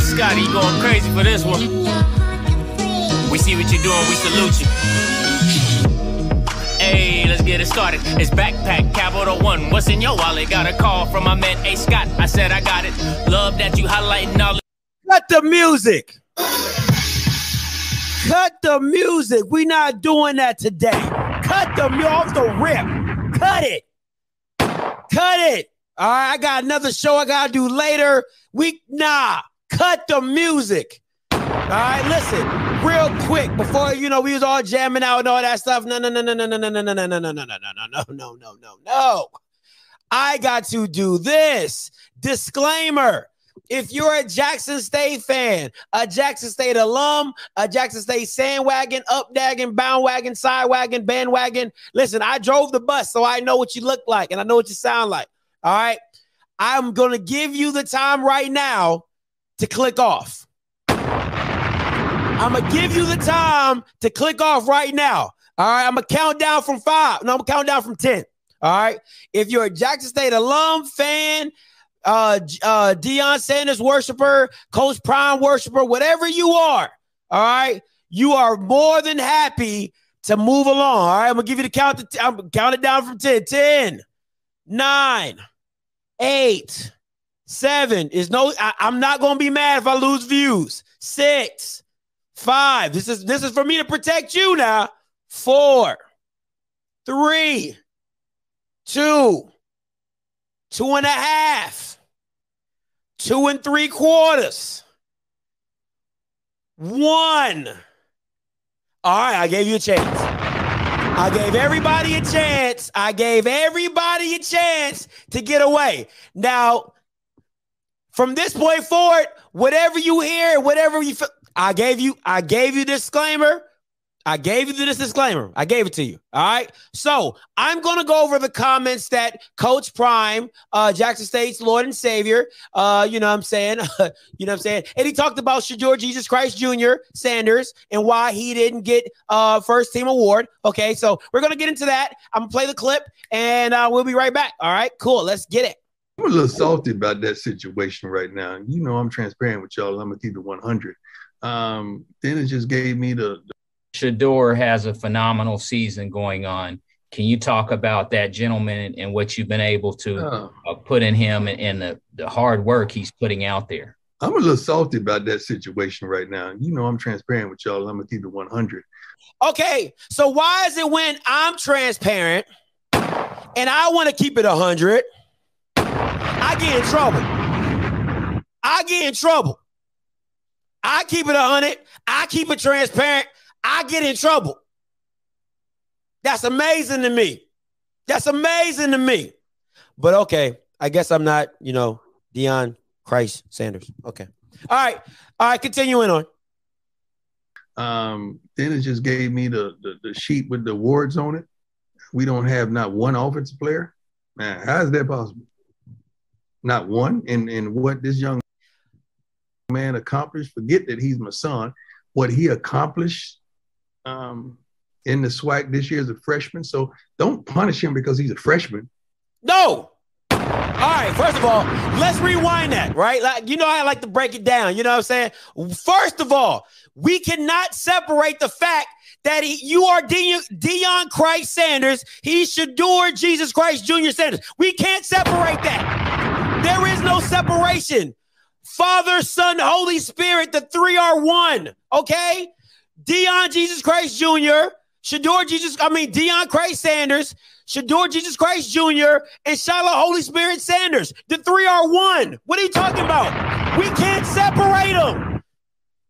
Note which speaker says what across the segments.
Speaker 1: Scotty, you going crazy for this one. We see what you're doing, we salute you. Hey, let's get it started. It's backpack capital one. What's in your wallet? Got a call from my man A Scott. I said I got it. Love that you highlighting all.
Speaker 2: Cut the music. Cut the music. We not doing that today. Cut the mu- off the rip. Cut it. Cut it. All right, I got another show I gotta do later. We nah. Cut the music. All right, listen, real quick before you know we was all jamming out and all that stuff. No, no, no, no, no, no, no, no, no, no, no, no, no, no, no, no, no, no, no. No. I got to do this disclaimer. If you're a Jackson State fan, a Jackson State alum, a Jackson State sandwagon, updagging, boundwagon, sidewagon, bandwagon, listen, I drove the bus, so I know what you look like and I know what you sound like. All right. I'm going to give you the time right now to click off. I'm to give you the time to click off right now. All right. I'm to count down from five. No, I'm to count down from 10. All right. If you're a Jackson State alum, fan, uh, uh, Deion Sanders worshiper, Coach Prime worshiper, whatever you are, all right, you are more than happy to move along. All right. I'm to give you the count. To t- I'm gonna count it down from 10. 10, 9, eight, seven is no. I, am not gonna be mad if I lose views. Six, five. This is this is for me to protect you now. Four, three, two, two and a half, two and three quarters, one. All right, I gave you a chance. I gave everybody a chance. I gave everybody a chance to get away. Now, from this point forward, whatever you hear, whatever you feel, I gave you, I gave you disclaimer. I gave you this disclaimer. I gave it to you. All right. So I'm going to go over the comments that Coach Prime, uh, Jackson State's Lord and Savior, uh, you know what I'm saying? you know what I'm saying? And he talked about Shedeur Jesus Christ Jr. Sanders and why he didn't get uh first team award. Okay. So we're going to get into that. I'm going to play the clip and uh, we'll be right back. All right. Cool. Let's get it.
Speaker 3: I'm a little salty about that situation right now. You know, I'm transparent with y'all. I'm going to keep it 100. Um, Dennis just gave me the, the
Speaker 4: Shedeur has a phenomenal season going on. Can you talk about that gentleman and what you've been able to
Speaker 3: Oh.
Speaker 4: uh, put in him and, and the, the hard work he's putting out there?
Speaker 3: I'm a little salty about that situation right now. You know, I'm transparent with y'all. I'm gonna keep it 100.
Speaker 2: Okay. So why is it when I'm transparent and I want to keep it 100, I get in trouble? I get in trouble. I keep it 100. I keep it transparent. I get in trouble. That's amazing to me. That's amazing to me. But okay, I guess I'm not, you know, Deion Christ Sanders. Okay. All right. All right, continuing on.
Speaker 3: Um, Dennis just gave me the, the the sheet with the awards on it. We don't have not one offensive player. Man, how is that possible? Not one. And and what this young man accomplished. Forget that he's my son. What he accomplished um, in the SWAC this year as a freshman. So don't punish him because he's a freshman.
Speaker 2: No. All right, first of all, let's rewind that, right? Like, you know, I like to break it down. You know what I'm saying? First of all, we cannot separate the fact that he, you are Deion Christ Sanders. He Shedeur Jesus Christ Jr. Sanders. We can't separate that. There is no separation. Father, Son, Holy Spirit, the three are one. Okay? Deion Jesus Christ Jr., Shedeur Jesus, I mean, Deion Christ Sanders, Shedeur Jesus Christ Jr., and Shilo Holy Spirit Sanders. The three are one. What are you talking about? We can't separate them.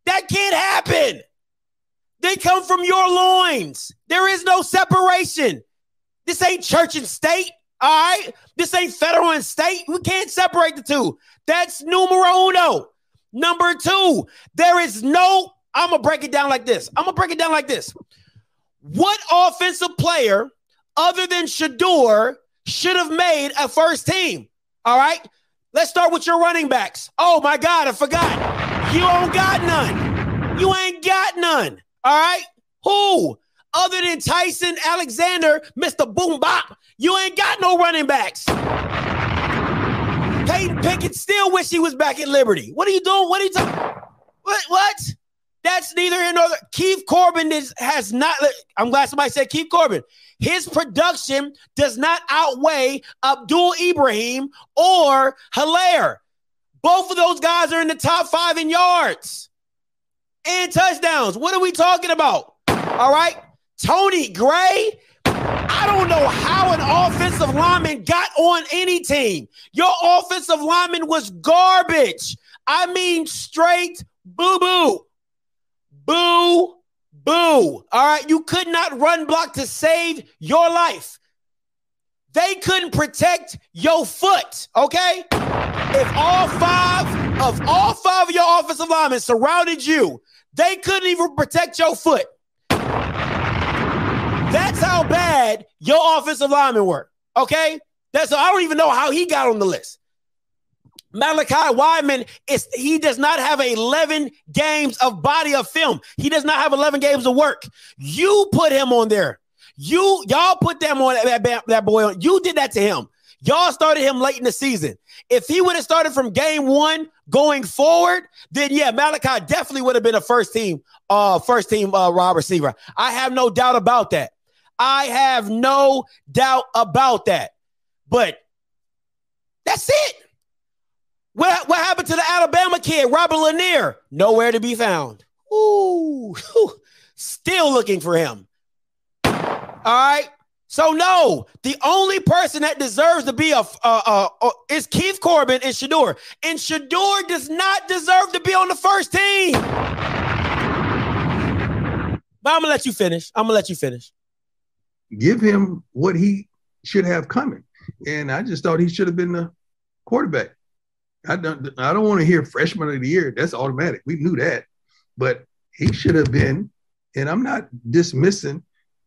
Speaker 2: That can't happen. They come from your loins. There is no separation. This ain't church and state. All right. This ain't federal and state. We can't separate the two. That's numero uno. Number two, there is no, I'm going to break it down like this. I'm going to break it down like this. What offensive player other than Shedeur should have made a first team? All right. Let's start with your running backs. Oh my God, I forgot. You don't got none. You ain't got none. All right. Who? Other than Tyson Alexander, Mr. Boom Bop, you ain't got no running backs. Peyton Pickett still wish he was back at Liberty. What are you doing? What are you talking? What? What? That's neither here nor there. Keith Corbin is, has not. I'm glad somebody said Keith Corbin. His production does not outweigh Abdul Ibrahim or Helaire. Both of those guys are in the top five in yards and touchdowns. What are we talking about? All right. Tony Gray. I don't know how an offensive lineman got on any team. Your offensive lineman was garbage. I mean, straight boo boo. Boo boo. All right. You could not run block to save your life. They couldn't protect your foot. Okay. If all five of all five of your offensive linemen surrounded you, they couldn't even protect your foot. That's how bad your offensive linemen were. Okay. That's I don't even know how he got on the list. Malachi Wideman is he does not have 11 games of body of film. He does not have 11 games of work. You put him on there. You y'all put them on that, that, that boy on. You did that to him. Y'all started him late in the season. If he would have started from game one going forward, then yeah, Malachi definitely would have been a first team, uh, first team uh wide receiver. I have no doubt about that. I have no doubt about that. But that's it. What, what happened to the Alabama kid, Robert Lanier? Nowhere to be found. Ooh, still looking for him. All right. So no, the only person that deserves to be a uh, uh, uh, is Keith Corbin and Shedeur, and Shedeur does not deserve to be on the first team. But I'm gonna let you finish. I'm gonna let you finish
Speaker 3: give him what he should have coming. And I just thought he should have been the quarterback. I don't I don't want to hear freshman of the year. That's automatic. We knew that. But he should have been, and I'm not dismissing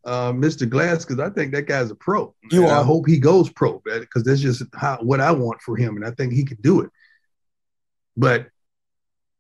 Speaker 3: uh, Mr. Glass because I think that guy's a pro. You I hope he goes pro because that's just how, what I want for him, and I think he can do it. But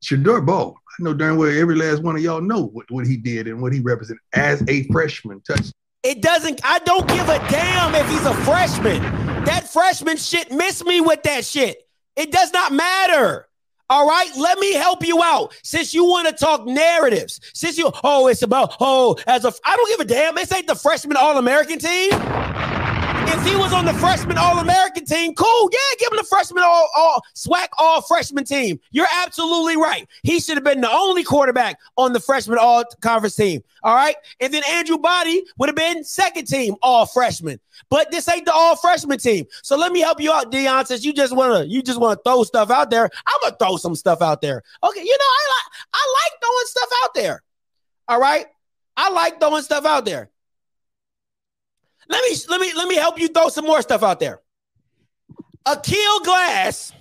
Speaker 3: Shedeur Ball, I know darn well every last one of y'all know what, what he did and what he represented as a freshman. Touch
Speaker 2: it doesn't, I don't give a damn if he's a freshman. That freshman shit miss me with that shit. It does not matter. All right, let me help you out. Since you want to talk narratives, since you, oh, it's about, oh, as a, I don't give a damn. This ain't the freshman All American team. If he was on the freshman All American team, cool. Yeah, give him the freshman all, all SWAC all freshman team. You're absolutely right. He should have been the only quarterback on the freshman all conference team. All right. And then Andrew Body would have been second team all freshman. But this ain't the all freshman team. So let me help you out, Deion. Since you just wanna you just want to throw stuff out there, I'm gonna throw some stuff out there. Okay, you know, I like I like throwing stuff out there. All right. I like throwing stuff out there. Let me let me let me help you throw some more stuff out there. Aqeel Glass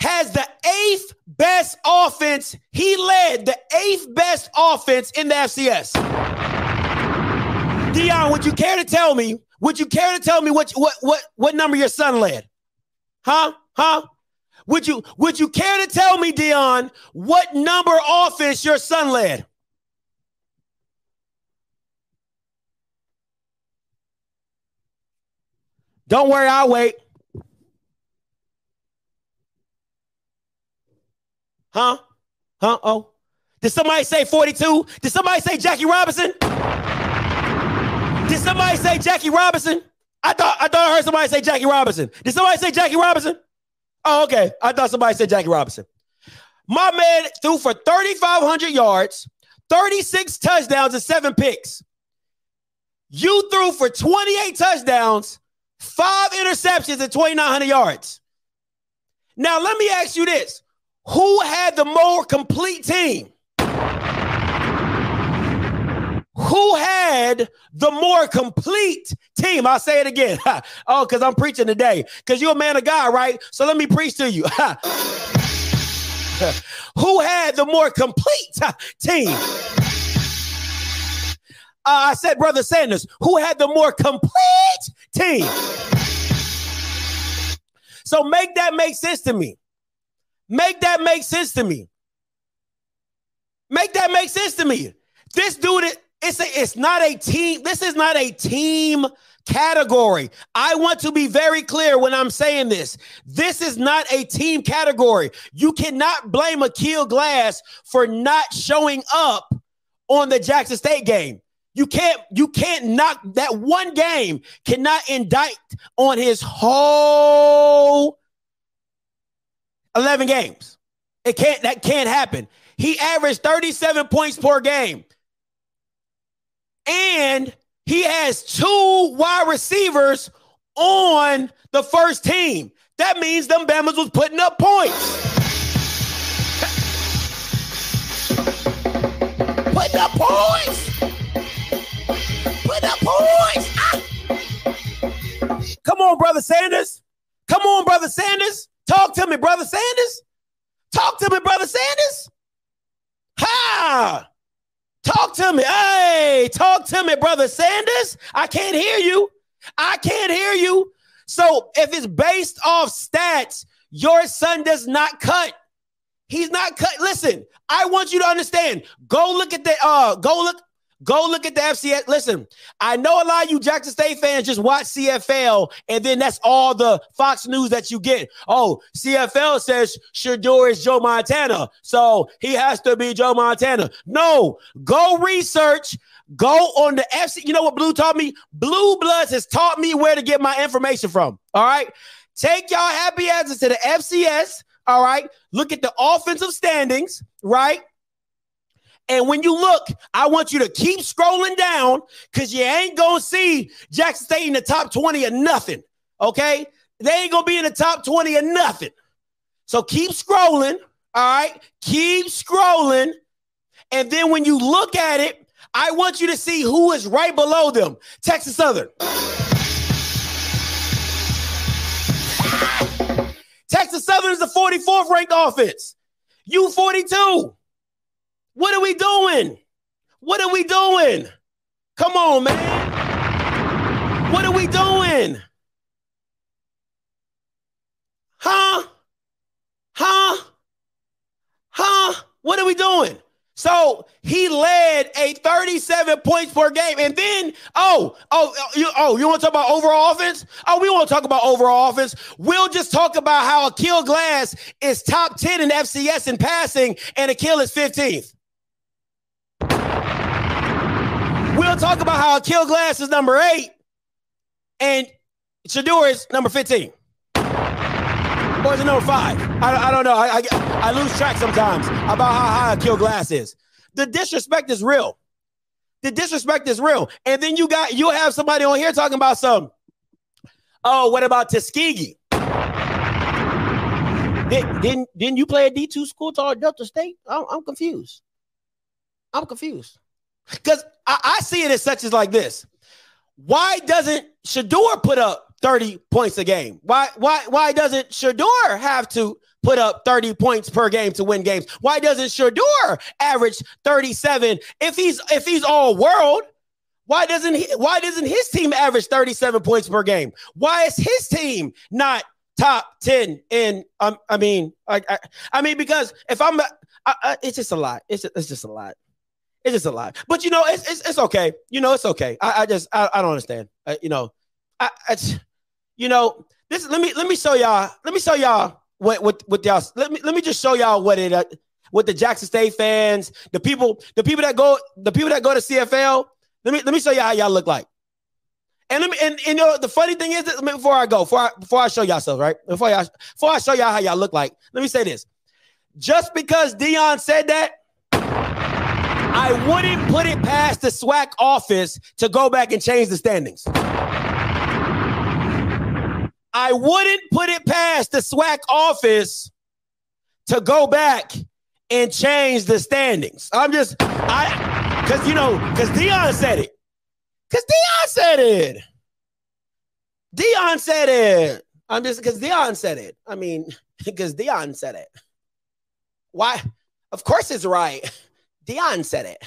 Speaker 2: has the eighth best offense. He led the eighth best offense in the FCS. Deion, would you care to tell me? Would you care to tell me what what what what number your son led? Huh? Huh? Would you would you care to tell me, Deion, what number offense your son led? Don't worry, I'll wait. Huh? Huh? Oh. Did somebody say 42? Did somebody say Jackie Robinson? Did somebody say Jackie Robinson? I thought I thought I heard somebody say Jackie Robinson. Did somebody say Jackie Robinson? Oh, okay. I thought somebody said Jackie Robinson. My man threw for 3,500 yards, 36 touchdowns, and seven picks. You threw for 28 touchdowns, Five interceptions and 2,900 yards. Now, let me ask you this who had the more complete team? Who had the more complete team? I'll say it again. oh, because I'm preaching today. Because you're a man of God, right? So let me preach to you. Who had the more complete team? Uh, I said, Brother Sanders, who had the more complete team? So make that make sense to me. Make that make sense to me. Make that make sense to me. This dude, it's a, it's not a team. This is not a team category. I want to be very clear when I'm saying this. This is not a team category. You cannot blame Aqeel Glass for not showing up on the Jackson State game. You can't you can't knock that one game cannot indict on his whole 11 games. It can't that can't happen. He averaged 37 points per game. And he has two wide receivers on the first team. That means them Bama's was putting up points. putting up points. Come on, brother Sanders. Come on, brother Sanders. Talk to me, brother Sanders. Talk to me, brother Sanders. Ha! Talk to me. Hey, talk to me, brother Sanders. I can't hear you. I can't hear you. So if it's based off stats, your son does not cut. He's not cut. Listen, I want you to understand. Go look at the uh go look Go look at the FCS. Listen, I know a lot of you Jackson State fans just watch CFL and then that's all the Fox News that you get. Oh, CFL says Shedeur is Joe Montana, so he has to be Joe Montana. No, go research. Go on the FC. You know what Blue taught me? Blue Bloods has taught me where to get my information from. All right. Take y'all happy asses to the FCS. All right. Look at the offensive standings, right? And when you look, I want you to keep scrolling down because you ain't gonna see Jackson State in the top 20 or nothing. Okay? They ain't gonna be in the top 20 or nothing. So keep scrolling. All right. Keep scrolling. And then when you look at it, I want you to see who is right below them. Texas Southern. Texas Southern is the 44th ranked offense. You 42. What are we doing? What are we doing? Come on, man. What are we doing? Huh? Huh? Huh? What are we doing? So he led a 37 points per game. And then, oh, oh, oh you, oh, you want to talk about overall offense? Oh, we want to talk about overall offense. We'll just talk about how Aqeel Glass is top 10 in FCS in passing and Aqeel is 15th. We'll talk about how Kill Glass is number eight and Shedeur is number 15. Or is it number five? I, I don't know. I, I, I lose track sometimes about how high Kill Glass is. The disrespect is real. The disrespect is real. And then you got you have somebody on here talking about some. Oh, what about Tuskegee? Did, didn't didn't you play a D two school called Delta State? I'm, I'm confused. I'm confused. Because I, I, see it as such as like this. Why doesn't Shedeur put up 30 points a game? Why why why doesn't Shedeur have to put up 30 points per game to win games? Why doesn't Shedeur average 37 if he's if he's all world? Why doesn't he why doesn't his team average 37 points per game? Why is his team not top 10 in um, I mean I, I, I mean because if I'm I, I, it's just a lot. It's it's just a lot. It's just a lot. But you know, it's it's, it's okay. You know, it's okay. I, I just I, I don't understand. Uh, you know, I, I you know this. Let me let me show y'all. Let me show y'all what what what y'all. Let me let me just show y'all what it. Uh, what the Jackson State fans, the people, the people that go, the people that go to CFL. Let me let me show y'all how y'all look like. And let me and, and you know the funny thing is that before I go, before I, before I show y'all stuff, right? Before I before I show y'all how y'all look like, let me say this. Just because Deion said that I wouldn't put it past the SWAC office to go back and change the standings. I wouldn't put it past the SWAC office to go back and change the standings. I'm just, I, because, you know, because Deion said it. Because Deion said it. Deion said it. I'm just, because Deion said it. I mean, because Deion said it. Why? Of course it's right. Deion said it.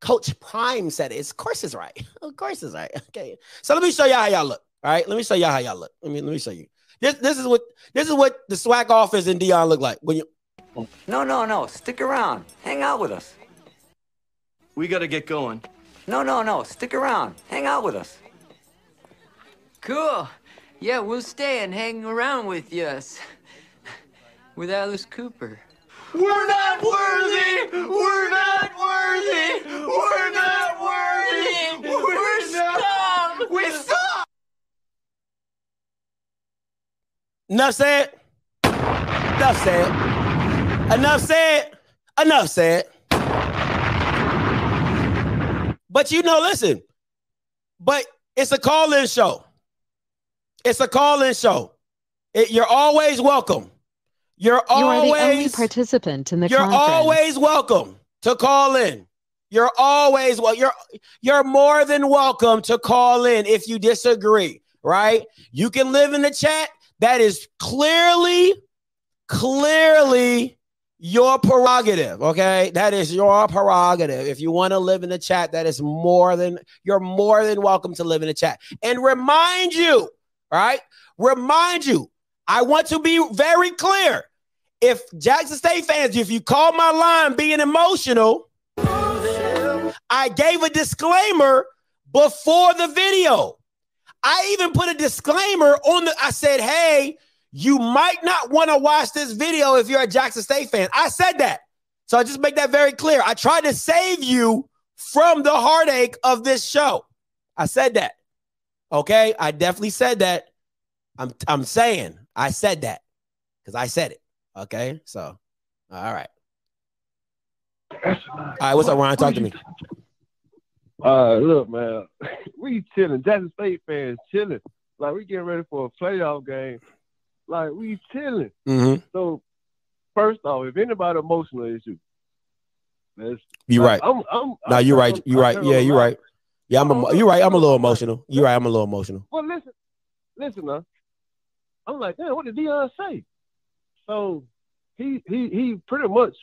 Speaker 2: Coach Prime said it. Of course it's right. Of course it's right. Okay. So let me show y'all how y'all look. All right. Let me show y'all how y'all look. Let me let me show you. This this is what this is what the SWAC office and Deion look like when you.
Speaker 5: No, no, no. Stick around. Hang out with us.
Speaker 6: We got to get going.
Speaker 5: No, no, no. Stick around. Hang out with us. Cool. Yeah, we'll stay and hang around with us. With Alice Cooper.
Speaker 1: We're not worthy! We're not worthy! We're not worthy! We're scum! We suck!
Speaker 2: Enough said. Enough said. Enough said. Enough said. But you know, listen, but it's a call-in show. It's a call-in show. It- you're always welcome. You're
Speaker 6: You are
Speaker 2: always
Speaker 6: the only participant in the
Speaker 2: you're
Speaker 6: conference.
Speaker 2: always welcome to call in. You're always well. You're you're more than welcome to call in if you disagree. Right? You can live in the chat. That is clearly, clearly your prerogative. Okay, that is your prerogative. If you want to live in the chat, that is more than you're more than welcome to live in the chat. And remind you, right? Remind you. I want to be very clear if Jackson State fans, if you call my line being emotional, I gave a disclaimer before the video. I even put a disclaimer on the. I said, "Hey, you might not want to watch this video if you're a Jackson State fan." I said that, so I just make that very clear. I tried to save you from the heartache of this show. I said that. Okay, I definitely said that. I'm I'm saying I said that because I said it. Okay, so all right. All right, what's up, Ryan? Talk to me.
Speaker 7: Uh, look, man, we chilling. Jackson State fans chilling. Like we getting ready for a playoff game. Like we chilling.
Speaker 2: Mm-hmm.
Speaker 7: So, first off, if anybody emotional is you, that's
Speaker 2: You
Speaker 7: like,
Speaker 2: right.
Speaker 7: I'm, I'm,
Speaker 2: No,
Speaker 7: I'm
Speaker 2: you're right. You're right. Yeah, you're right. Yeah, I'm. A, you're right. I'm a little emotional. You're right. I'm a little emotional.
Speaker 7: Well, listen, listen, now. I'm like, damn, what did Deion say? So he he he pretty much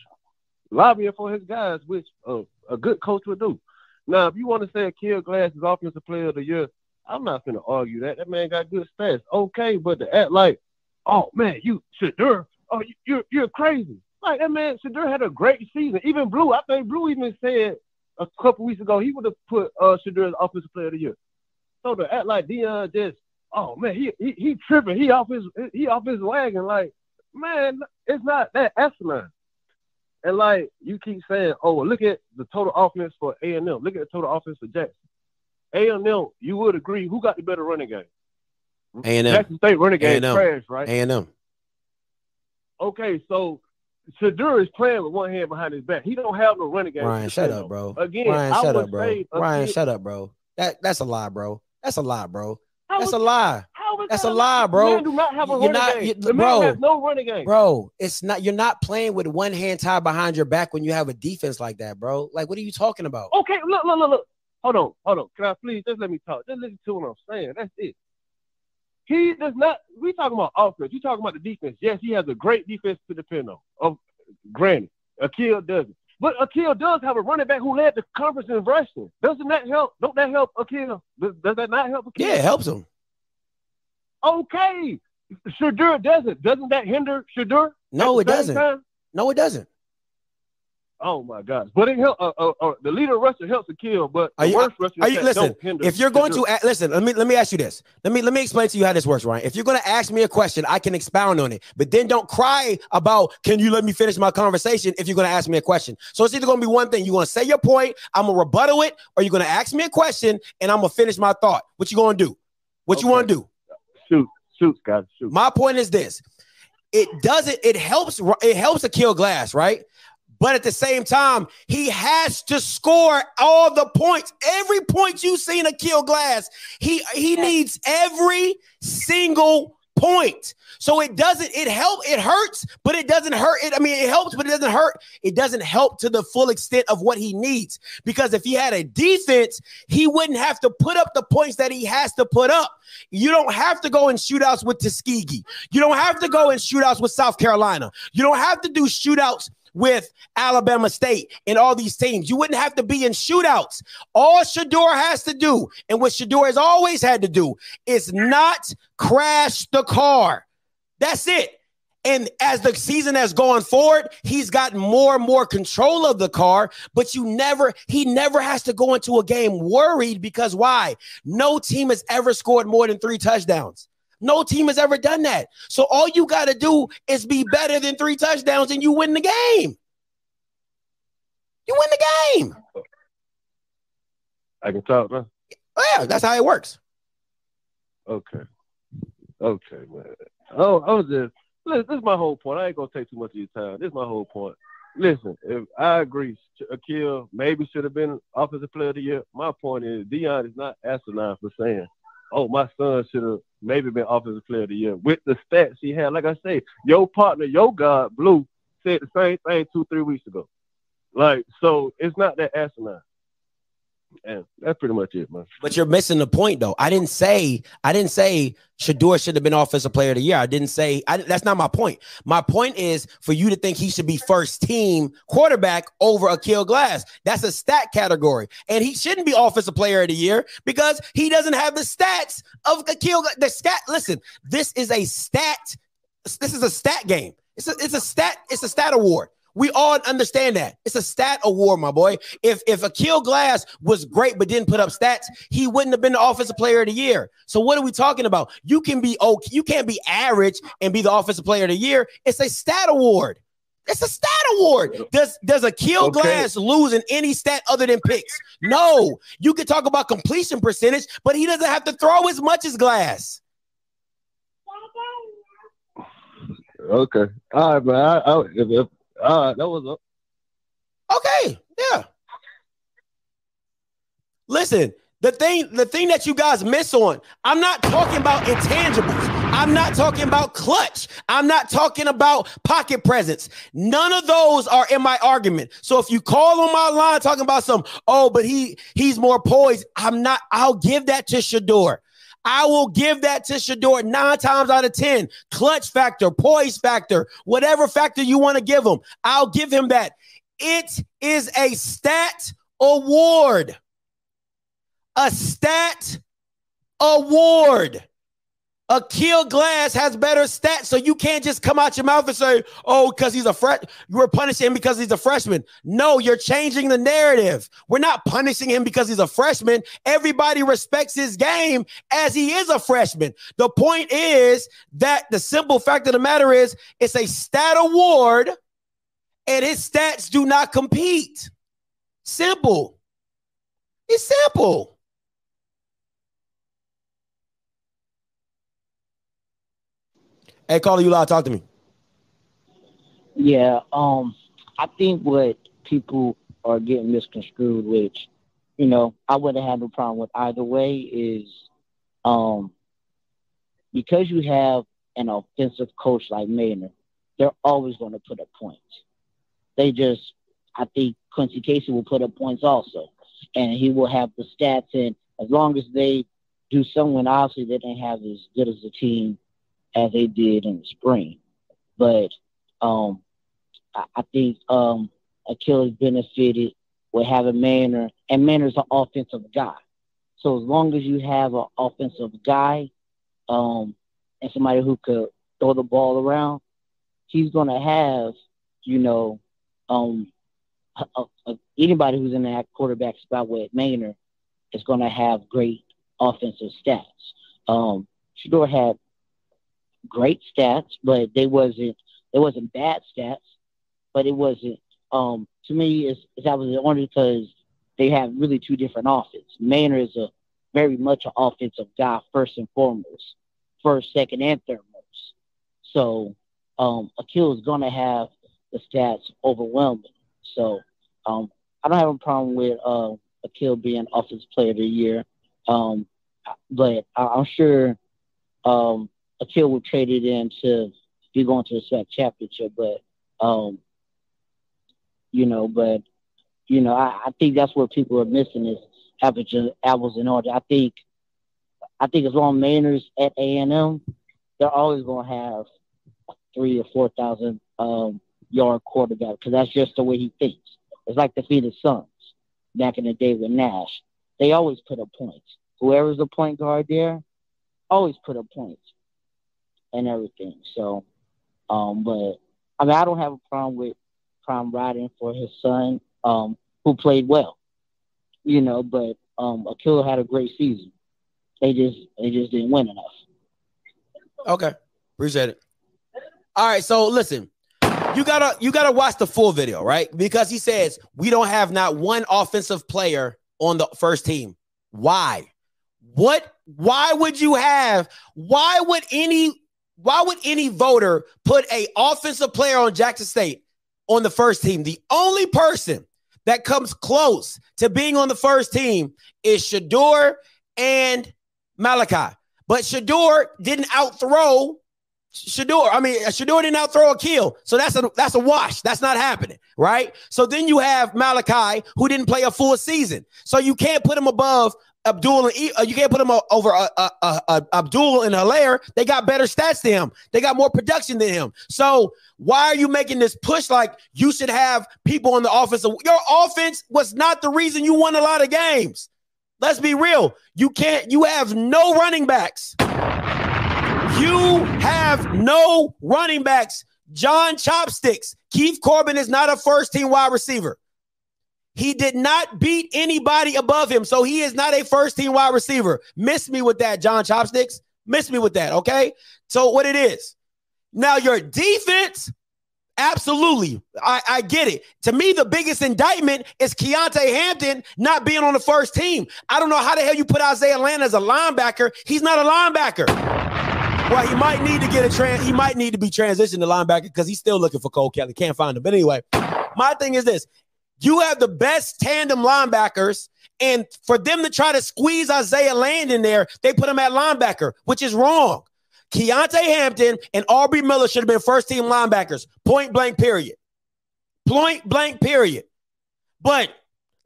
Speaker 7: lobbying for his guys, which uh, a good coach would do. Now, if you want to say Aqeel Glass is offensive player of the year, I'm not gonna argue that. That man got good stats. Okay, but to act like, oh man, you Shedeur, oh you, you're you're crazy. Like that man, Shedeur had a great season. Even Blue, I think Blue even said a couple weeks ago he would have put uh Shedeur as offensive player of the year. So to act like Dion just, oh man, he he, he tripping, he off his he off his wagon. Like, man, it's not that asinine. And like you keep saying, oh, look at the total offense for A and M. Look at the total offense for Jackson. A and M, you would agree, who got the better running game?
Speaker 2: A&M.
Speaker 7: Jackson State running game
Speaker 2: A&M.
Speaker 7: trash, right?
Speaker 2: A and M.
Speaker 7: Okay, so Shedeur is playing with one hand behind his back. He don't have no running game.
Speaker 2: Ryan, shut up, bro.
Speaker 7: Again,
Speaker 2: Ryan,
Speaker 7: I
Speaker 2: shut up, bro. Ryan, shut up, bro. That that's a lie, bro. That's a lie, bro.
Speaker 7: How
Speaker 2: That's a lie, that's
Speaker 7: that
Speaker 2: a lie, bro.
Speaker 7: The man do not have a
Speaker 2: You're
Speaker 7: running
Speaker 2: not-
Speaker 7: game.
Speaker 2: you-
Speaker 7: the
Speaker 2: bro.
Speaker 7: man has no running game.
Speaker 2: bro. It's not. You're not playing with one hand tied behind your back when you have a defense like that, bro. Like, what are you talking about?
Speaker 7: Okay, look, look, look, look. Hold on, hold on. Can I please just let me talk? Just listen to what I'm saying. That's it. He does not. We talking about offense. You talking about the defense? Yes, he has a great defense to depend on. Of granted, Aqeel doesn't. But Aqeel does have a running back who led the conference in rushing. Doesn't that help? Don't that help Aqeel? Does, does that not help Aqeel?
Speaker 2: Yeah, it helps him.
Speaker 7: Okay. Shedeur doesn't. Doesn't that hinder Shedeur?
Speaker 2: No, it doesn't.
Speaker 7: time?
Speaker 2: No, it doesn't.
Speaker 7: Oh my gosh! But it help. Uh, uh, uh, the leader rusher helps to kill, but
Speaker 2: Are you-
Speaker 7: worst rusher
Speaker 2: Are you listen? If you're going to a- listen, let me let me ask you this. Let me let me explain to you how this works, Ryan. If you're going to ask me a question, I can expound on it, but then don't cry about can you let me finish my conversation if you're going to ask me a question. So it's either going to be one thing. You're going to say your point, I'm going to rebuttal it, or you're going to ask me a question and I'm going to finish my thought. What you going to do? What you want to do?
Speaker 7: shoot, shoot, guys, shoot.
Speaker 2: My point is this: it doesn't. It helps. It helps to kill glass, right? But at the same time, he has to score all the points. Every point you see in a kill glass, he he needs every single point. So it doesn't. It help. It hurts, but it doesn't hurt. It. I mean, it helps, but it doesn't hurt. It doesn't help to the full extent of what he needs. Because if he had a defense, he wouldn't have to put up the points that he has to put up. You don't have to go in shootouts with Tuskegee. You don't have to go in shootouts with South Carolina. You don't have to do shootouts with Alabama State and all these teams. You wouldn't have to be in shootouts. All Shedeur has to do, and what Shedeur has always had to do, is not crash the car. That's it. And as the season has gone forward, he's gotten more and more control of the car, but you never, he never has to go into a game worried because why? No team has ever scored more than three touchdowns. No team has ever done that. So all you got to do is be better than three touchdowns and you win the game. You win the game.
Speaker 7: I can talk now.
Speaker 2: Oh, yeah, that's how it works.
Speaker 7: Okay. Okay, man. Oh, I was just listen, this is my whole point. I ain't gonna take too much of your time. This is my whole point. Listen, if I agree, Aqeel maybe should have been offensive player of the year. My point is Deion is not asinine for saying, "Oh, my son should have maybe been offensive player of the year." With the stats he had, like I say, your partner, your God, Blue, said the same thing two, three weeks ago. Like, so it's not that asinine. And that's pretty much it, man.
Speaker 2: But you're missing the point, though. I didn't say I didn't say Shedeur should have been offensive player of the year. I didn't say I, that's not my point. My point is for you to think he should be first team quarterback over Aqeel Glass. That's a stat category, and he shouldn't be offensive player of the year because he doesn't have the stats of Aqeel. The stat. Listen, this is a stat. This is a stat game. It's a, it's a stat. It's a stat award. We all understand that. It's a stat award, my boy. If if Aqeel Glass was great but didn't put up stats, he wouldn't have been the offensive player of the year. So what are we talking about? You can be okay, you can't be average and be the offensive player of the year. It's a stat award. It's a stat award. Does does Aqeel okay. Glass lose in any stat other than picks? No. You can talk about completion percentage, but he doesn't have to throw as much as Glass.
Speaker 7: Okay. All right, man. I, I, if, right, that was.
Speaker 2: Okay, yeah. Listen, the thing, the thing that you guys miss on, I'm not talking about intangibles. I'm not talking about clutch. I'm not talking about pocket presence. None of those are in my argument. So if you call on my line talking about some, oh, but he he's more poised, I'm not. I'll give that to Shedeur. I will give that to Shedeur nine times out of 10. Clutch factor, poise factor, whatever factor you want to give him, I'll give him that. It is a stat award. A stat award. Aqeel Glass has better stats, so you can't just come out your mouth and say, "Oh, because he's a fresh, you were punishing him because he's a freshman." No, you're changing the narrative. We're not punishing him because he's a freshman. Everybody respects his game as he is a freshman. The point is that the simple fact of the matter is, it's a stat award, and his stats do not compete. Simple. It's simple. Hey, caller, you loud. Talk to me.
Speaker 6: Yeah, um, I think what people are getting misconstrued, which, you know, I wouldn't have no problem with either way, is um, because you have an offensive coach like Maynor, they're always going to put up points. They just, I think Quincy Casey will put up points also, and he will have the stats. And as long as they do something, obviously they didn't have as good as a team as they did in the spring. But um, I, I think um, Achilles benefited with having Maynor, and Maynor's an offensive guy. So as long as you have an offensive guy um, and somebody who could throw the ball around, he's going to have, you know, um, a, a, anybody who's in that quarterback spot with Maynor is going to have great offensive stats. Um, Shedeur had great stats, but they wasn't it wasn't bad stats, but it wasn't um to me it's, it's that was only because they have really two different offenses. Maynor is a very much an offensive guy first and foremost, first, second, and third most. So um Aqeel is gonna have the stats overwhelming. So um I don't have a problem with uh Aqeel being offensive player of the year. Um but I, I'm sure um Aqeel would trade it in to be going to the SWAC championship, but um, you know, but you know, I, I think that's what people are missing is apples, apples and oranges. I think, I think as long as Maynor's at A and M, they're always going to have three or four thousand um, yard quarterback because that's just the way he thinks. It's like the Phoenix Suns back in the day with Nash. They always put up points. Whoever's the point guard there, always put up points and everything. So, Um, but I mean, I don't have a problem with Prime riding for his son, um, who played well. You know, but um, Aqeel had a great season. They just they just didn't win enough.
Speaker 2: Okay, appreciate it. All right, so listen, you gotta you gotta watch the full video, right? Because he says we don't have not one offensive player on the first team. Why? What? Why would you have? Why would any? Why would any voter put a offensive player on Jackson State on the first team? The only person that comes close to being on the first team is Shedeur and Malachi. But Shedeur didn't outthrow Shedeur. I mean, Shedeur didn't outthrow Aqeel. So that's a that's a wash. That's not happening, right? So then you have Malachi, who didn't play a full season. So you can't put him above Abdul and uh, you can't put him over uh, uh, uh, uh, Abdul and Helaire. They got better stats than him. They got more production than him. So why are you making this push like you should have people on the offense? Your offense was not the reason you won a lot of games. Let's be real. You can't. You have no running backs. You have no running backs. John Chopsticks. Keith Corbin is not a first team wide receiver. He did not beat anybody above him. So he is not a first team wide receiver. Miss me with that, John Chopsticks. Miss me with that. Okay. So what it is. Now, your defense, absolutely. I, I get it. To me, the biggest indictment is Keontae Hampton not being on the first team. I don't know how the hell you put Isaiah Land as a linebacker. He's not a linebacker. Well, he might need to get a trans. He might need to be transitioned to linebacker because he's still looking for Cole Kelley. Can't find him. But anyway, my thing is this: you have the best tandem linebackers. And for them to try to squeeze Isaiah Land in there, they put him at linebacker, which is wrong. Keontae Hampton and Aubrey Miller should have been first team linebackers. Point blank, period. Point blank, period. But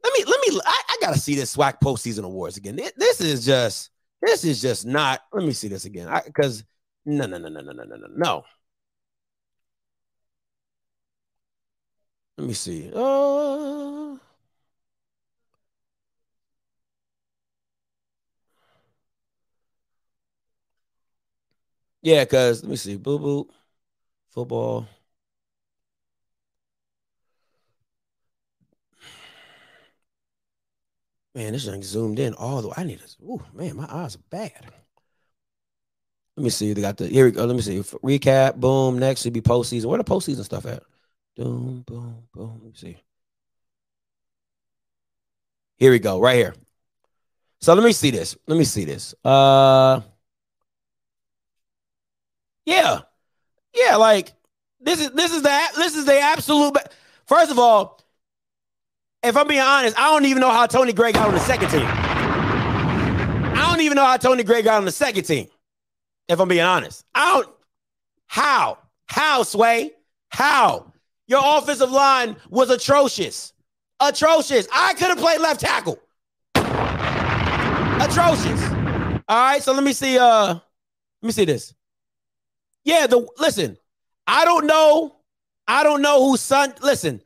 Speaker 2: let me, let me, I, I got to see this SWAC postseason awards again. This is just, this is just not, let me see this again. Because no, no, no, no, no, no, no, no. Let me see. Uh, yeah, because let me see. Boo boo. Football. Man, this thing zoomed in all the way. I need to. Ooh, man, my eyes are bad. Let me see. They got the here we go. Let me see. Recap. Boom. Next should be postseason. Where the postseason stuff at? Boom, boom, boom. Let me see. Here we go, right here. So let me see this. Let me see this. Uh yeah. Yeah, like this is this is the this is the absolute first of all, if I'm being honest, I don't even know how Tony Gray got on the second team. I don't even know how Tony Gray got on the second team. If I'm being honest. I don't how? How, Sway? How? Your offensive line was atrocious. Atrocious. I could have played left tackle. Atrocious. All right, so let me see. Uh, let me see this. Yeah, the listen. I don't know. I don't know whose son. Listen,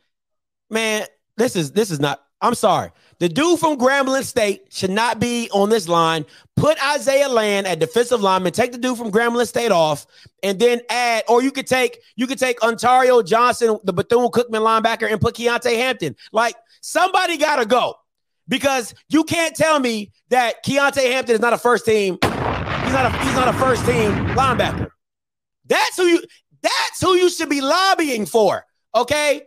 Speaker 2: man. This is this is not. I'm sorry. The dude from Grambling State should not be on this line. Put Isaiah Land at defensive lineman. Take the dude from Grambling State off, and then add, or you could take you could take Ontario Johnson, the Bethune Cookman linebacker, and put Keontae Hampton. Like somebody gotta go because you can't tell me that Keontae Hampton is not a first team. He's not a he's not a first team linebacker. That's who you. That's who you should be lobbying for. Okay.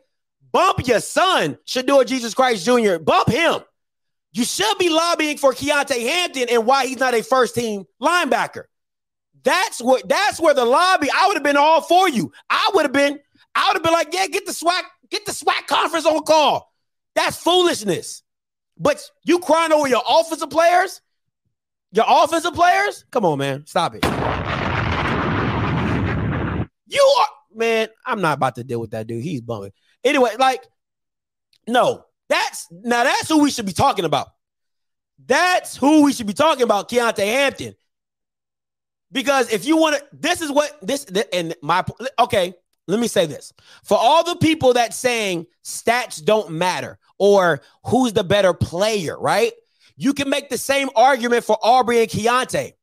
Speaker 2: Bump your son, Shedeur Jesus Christ Jr. Bump him. You should be lobbying for Keontae Hampton and why he's not a first team linebacker. That's what that's where the lobby. I would have been all for you. I would have been, I would have been like, yeah, get the SWAC, get the SWAC conference on call. That's foolishness. But you crying over your offensive players, your offensive players? Come on, man. Stop it. You are man, I'm not about to deal with that dude. He's bumming. Anyway, like, no, that's now that's who we should be talking about. That's who we should be talking about, Keontae Hampton. Because if you want to, this is what this and my okay. Let me say this for all the people that saying stats don't matter or who's the better player, right? You can make the same argument for Aubrey and Keontae.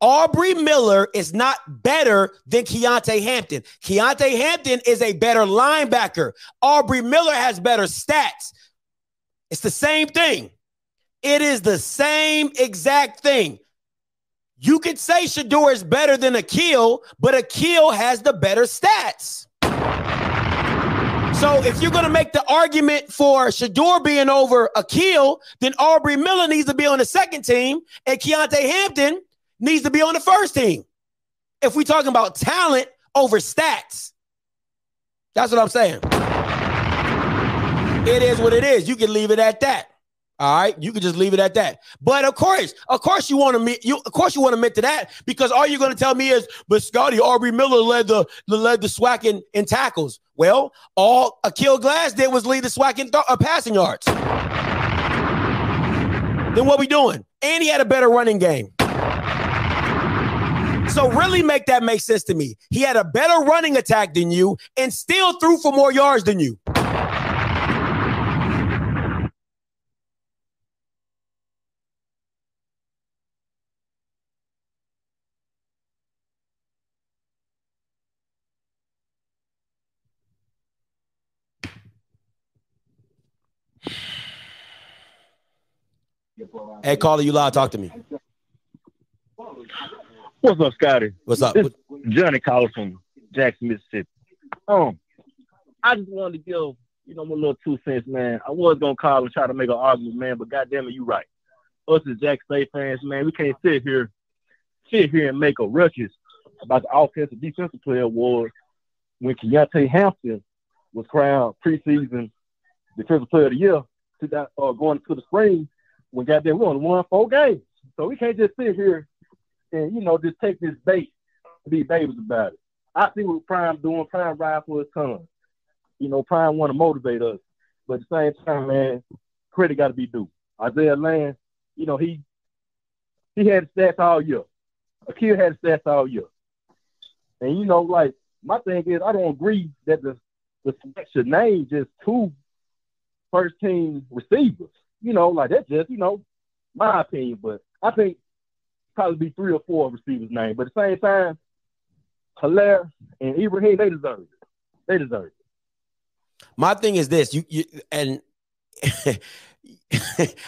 Speaker 2: Aubrey Miller is not better than Keontae Hampton. Keontae Hampton is a better linebacker. Aubrey Miller has better stats. It's the same thing. It is the same exact thing. You could say Shedeur is better than Aqeel, but Aqeel has the better stats. So if you're going to make the argument for Shedeur being over Aqeel, then Aubrey Miller needs to be on the second team and Keontae Hampton needs to be on the first team. If we're talking about talent over stats, that's what I'm saying. It is what it is. You can leave it at that. All right, you can just leave it at that. But of course, of course, you want to meet you. Of course, you want to admit to that because all you're going to tell me is, but Scotty Aubrey Miller led the led the SWAC in, in tackles. Well, all Aqeel Glass did was lead the SWAC in th- uh, passing yards. then what we doing? And he had a better running game. So really make that make sense to me. He had a better running attack than you and still threw for more yards than you. Hey, caller, you loud. Talk to me.
Speaker 7: What's up, Scotty?
Speaker 2: What's up?
Speaker 7: This Johnny calling from Jackson, Mississippi. Um, I just wanted to give, you know, my little two cents, man. I was gonna call and try to make an argument, man, but goddamn it, you right. Us as Jack State fans, man, we can't sit here, sit here and make a ruckus about the offensive defensive player award when Keontae Hampton was crowned preseason defensive player of the year to that uh, going to the spring when goddamn we only won four games. So we can't just sit here and you know just take this bait to be babies about it. I see what Prime doing. Prime ride for his ton. You know, Prime want to motivate us, but at the same time, man, credit got to be due. Isaiah Land, you know, he he had stats all year. Aqeel had stats all year, and you know, like my thing is, I don't agree that the the selection name just two first team receivers. You know, like that's just you know my opinion, but I think probably be three or four receivers' name. But at the same time, Hilaire and Ibrahim, they deserve it. They deserve it.
Speaker 2: My thing is this: you, you and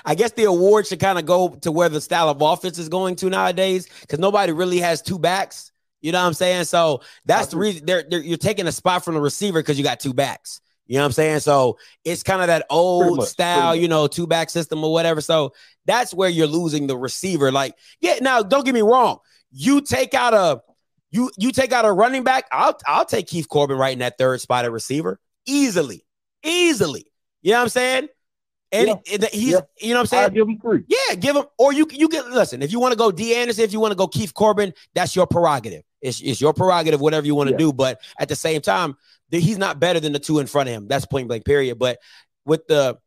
Speaker 2: I guess the award should kind of go to where the style of offense is going to nowadays, because nobody really has two backs. You know what I'm saying? So that's the reason they're, they're you're taking a spot from the receiver because you got two backs. You know what I'm saying? So it's kind of that old
Speaker 7: much,
Speaker 2: style, you know, two back system or whatever. So that's where you're losing the receiver. Like, yeah, now don't get me wrong. You take out a you you take out a running back. I'll I'll take Keith Corbin right in that third spot at receiver easily, easily. You know what I'm saying? And,
Speaker 7: Yeah.
Speaker 2: and he's
Speaker 7: Yeah.
Speaker 2: you know what I'm saying?
Speaker 7: give them three.
Speaker 2: Yeah, give him, or you you get listen. If you want to go D Anderson, if you want to go Keith Corbin, that's your prerogative. It's, it's your prerogative, whatever you want to
Speaker 7: Yeah.
Speaker 2: do. But at the same time, he's not better than the two in front of him. That's point blank, period. But with the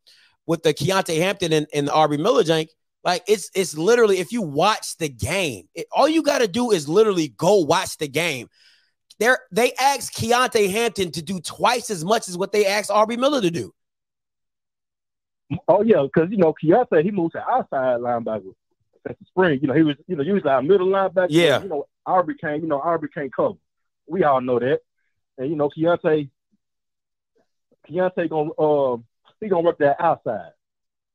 Speaker 2: with the Keontae Hampton and, and the Aubrey Miller jank, like it's it's literally if you watch the game, it, all you got to do is literally go watch the game. They're, they asked Keontae Hampton to do twice as much as what they asked Aubrey Miller to do.
Speaker 7: Oh yeah, because you know Keontae he moved to outside linebacker at the spring. You know he was you know usually our middle linebacker.
Speaker 2: Yeah.
Speaker 7: You know Aubrey can't you know Aubrey can't cover. We all know that. And you know Keontae Keontae gonna uh he gonna work that outside.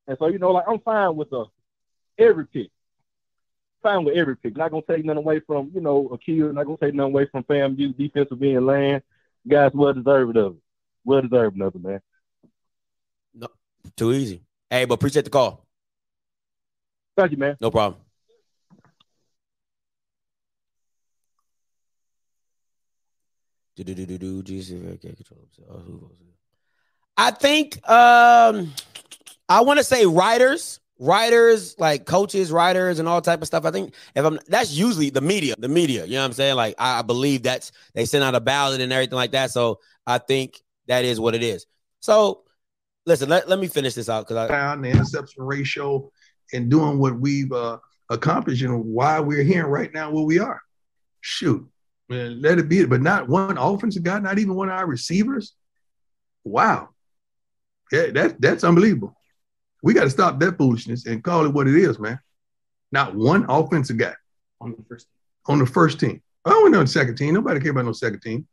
Speaker 7: And so you know like I'm fine with the every pick. Fine with every pick. Not gonna take nothing away from you know Aqeel. Not gonna take nothing away from FAMU defensive being land. Guys well deserved of it. Well deserved of it, man.
Speaker 2: No, too easy. Hey, but appreciate the call.
Speaker 7: Thank you, man.
Speaker 2: No problem. Do-do-do-do-do, GC, okay, control themselves. Oh, who votes? I think um I want to say writers, writers like coaches, writers, and all type of stuff. I think if I'm that's usually the media, the media. You know what I'm saying? Like I, I believe that's they send out a ballot and everything like that. So I think that is what it is. So listen, let, let me finish this out because I
Speaker 3: found the interception ratio and doing what we've uh, accomplished and why we're here right now where we are. Shoot, man, let it be it. But not one offensive guy, not even one of our receivers. Wow. Yeah, that, that's unbelievable. We got to stop that foolishness and call it what it is, man. Not one offensive guy.
Speaker 8: on the first. team.
Speaker 3: on the first team. I don't know the second team. Nobody care about no second team.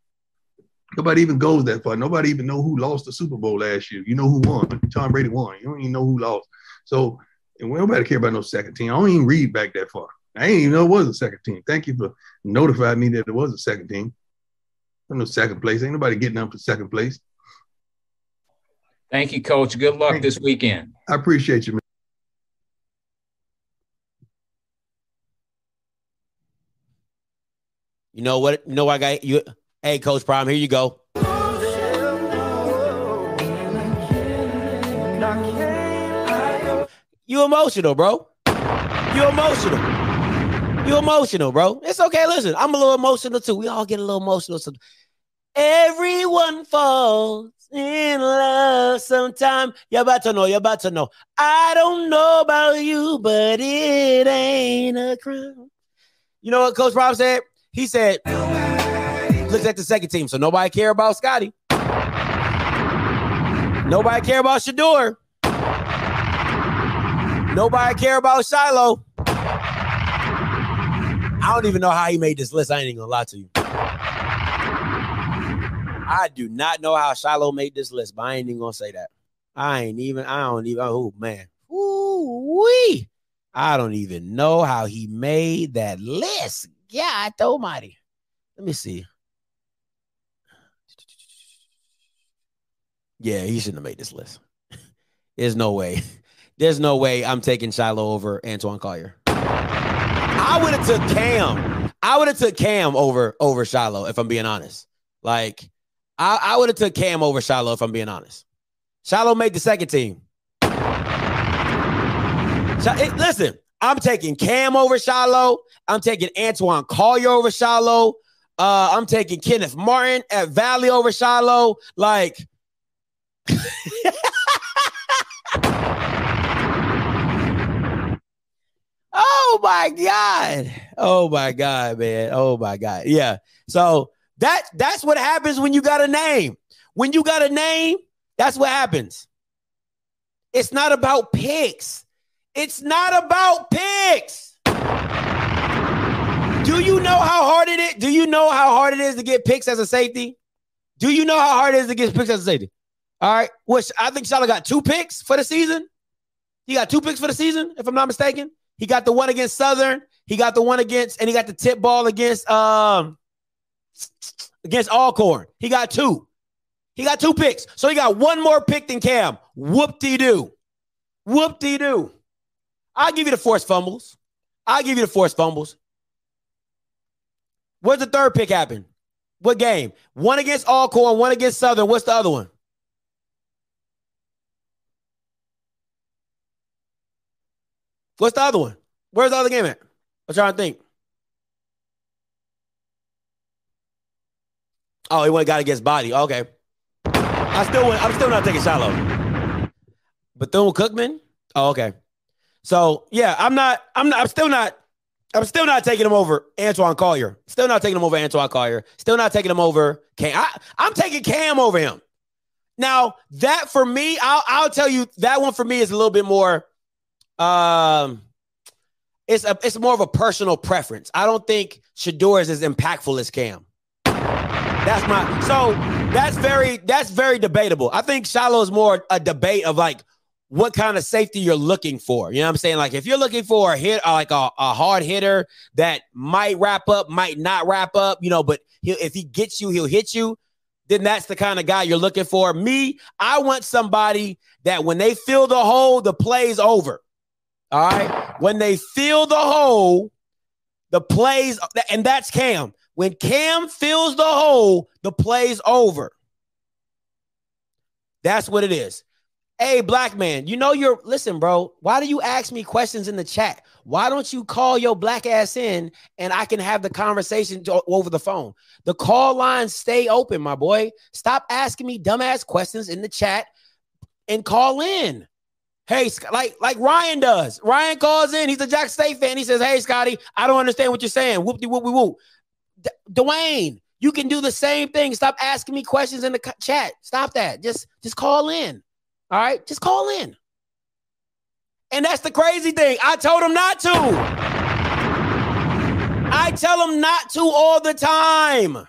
Speaker 3: Nobody even goes that far. Nobody even know who lost the Super Bowl last year. You know who won. Tom Brady won. You don't even know who lost. So and nobody care about no second team. I don't even read back that far. I didn't even know it was a second team. Thank you for notifying me that it was a second team. I'm no second place. Ain't nobody getting up to second place.
Speaker 4: Thank you, Coach. Good luck
Speaker 3: Thank
Speaker 4: this weekend.
Speaker 3: I appreciate you, man.
Speaker 2: You know what? You know what I got you. Hey, Coach Prime, here you go. You emotional, bro. You emotional. You emotional, bro. It's okay. Listen, I'm a little emotional too. We all get a little emotional. So everyone falls in love sometime. You're about to know. You're about to know. I don't know about you, but it ain't a crime. You know what Coach Rob said? He said, looks at the second team. So nobody care about Scotty. Nobody care about Shedeur. Nobody care about Shilo. I don't even know how he made this list. I ain't even gonna lie to you. I do not know how Shilo made this list, but I ain't even gonna say that. I ain't even, I don't even, oh man. Ooh wee. I don't even know how he made that list. God almighty. Let me see. Yeah, he shouldn't have made this list. There's no way. There's no way I'm taking Shilo over Antoine Collier. I would have took Cam. I would have took Cam over over Shilo if I'm being honest. Like I, I would have took Cam over Shilo if I'm being honest. Shilo made the second team. It, listen, I'm taking Cam over Shilo. I'm taking Antoine Collier over Shilo. Uh, I'm taking Kenneth Martin at Valley over Shilo. Like, oh my god, oh my god, man, oh my god, yeah. So that that's what happens when you got a name. When you got a name, that's what happens. It's not about picks. It's not about picks. Do you know how hard it is? Do you know how hard it is to get picks as a safety? Do you know how hard it is to get picks as a safety? All right. Which I think Shilo got two picks for the season. He got two picks for the season, if I'm not mistaken. He got the one against Southern. He got the one against, and he got the tip ball against um against Alcorn. He got two. He got two picks. So he got one more pick than Cam. Whoop-de-doo. Whoop-de-doo. I'll give you the forced fumbles. I'll give you the forced fumbles. Where's the third pick happen? What game? One against Alcorn, one against Southern. What's the other one? What's the other one? Where's the other game at? I'm trying to think. Oh, he went got against body. Okay. I still went, I'm still not taking Shilo. Bethune Cookman? Oh, okay. So yeah, I'm not, I'm not, I'm still not, I'm still not taking him over Antoine Collier. Still not taking him over Antoine Collier. Still not taking him over Cam. I, I'm taking Cam over him. Now, that for me, I'll, I'll tell you that one for me is a little bit more um it's a it's more of a personal preference. I don't think Shedeur is as impactful as Cam. That's my so that's very that's very debatable. I think Shilo is more a debate of like what kind of safety you're looking for. You know what I'm saying? Like if you're looking for a hit, uh, like a, a hard hitter that might wrap up, might not wrap up, you know, but if he gets you, he'll hit you. Then that's the kind of guy you're looking for. Me, I want somebody that when they fill the hole, the play's over. All right. When they fill the hole, the plays, and that's Cam. When Cam fills the hole, the play's over. That's what it is. Hey, black man, you know you're listen, bro. Why do you ask me questions in the chat? Why don't you call your black ass in and I can have the conversation to, over the phone? The call lines stay open, my boy. Stop asking me dumbass questions in the chat and call in. Hey, like like Ryan does. Ryan calls in. He's a Jack State fan. He says, "Hey, Scotty, I don't understand what you're saying." Whoop whoop. D- Dwayne, you can do the same thing. Stop asking me questions in the chat. Stop that. Just just call in. All right, just call in. And that's the crazy thing. I told him not to. I tell him not to all the time.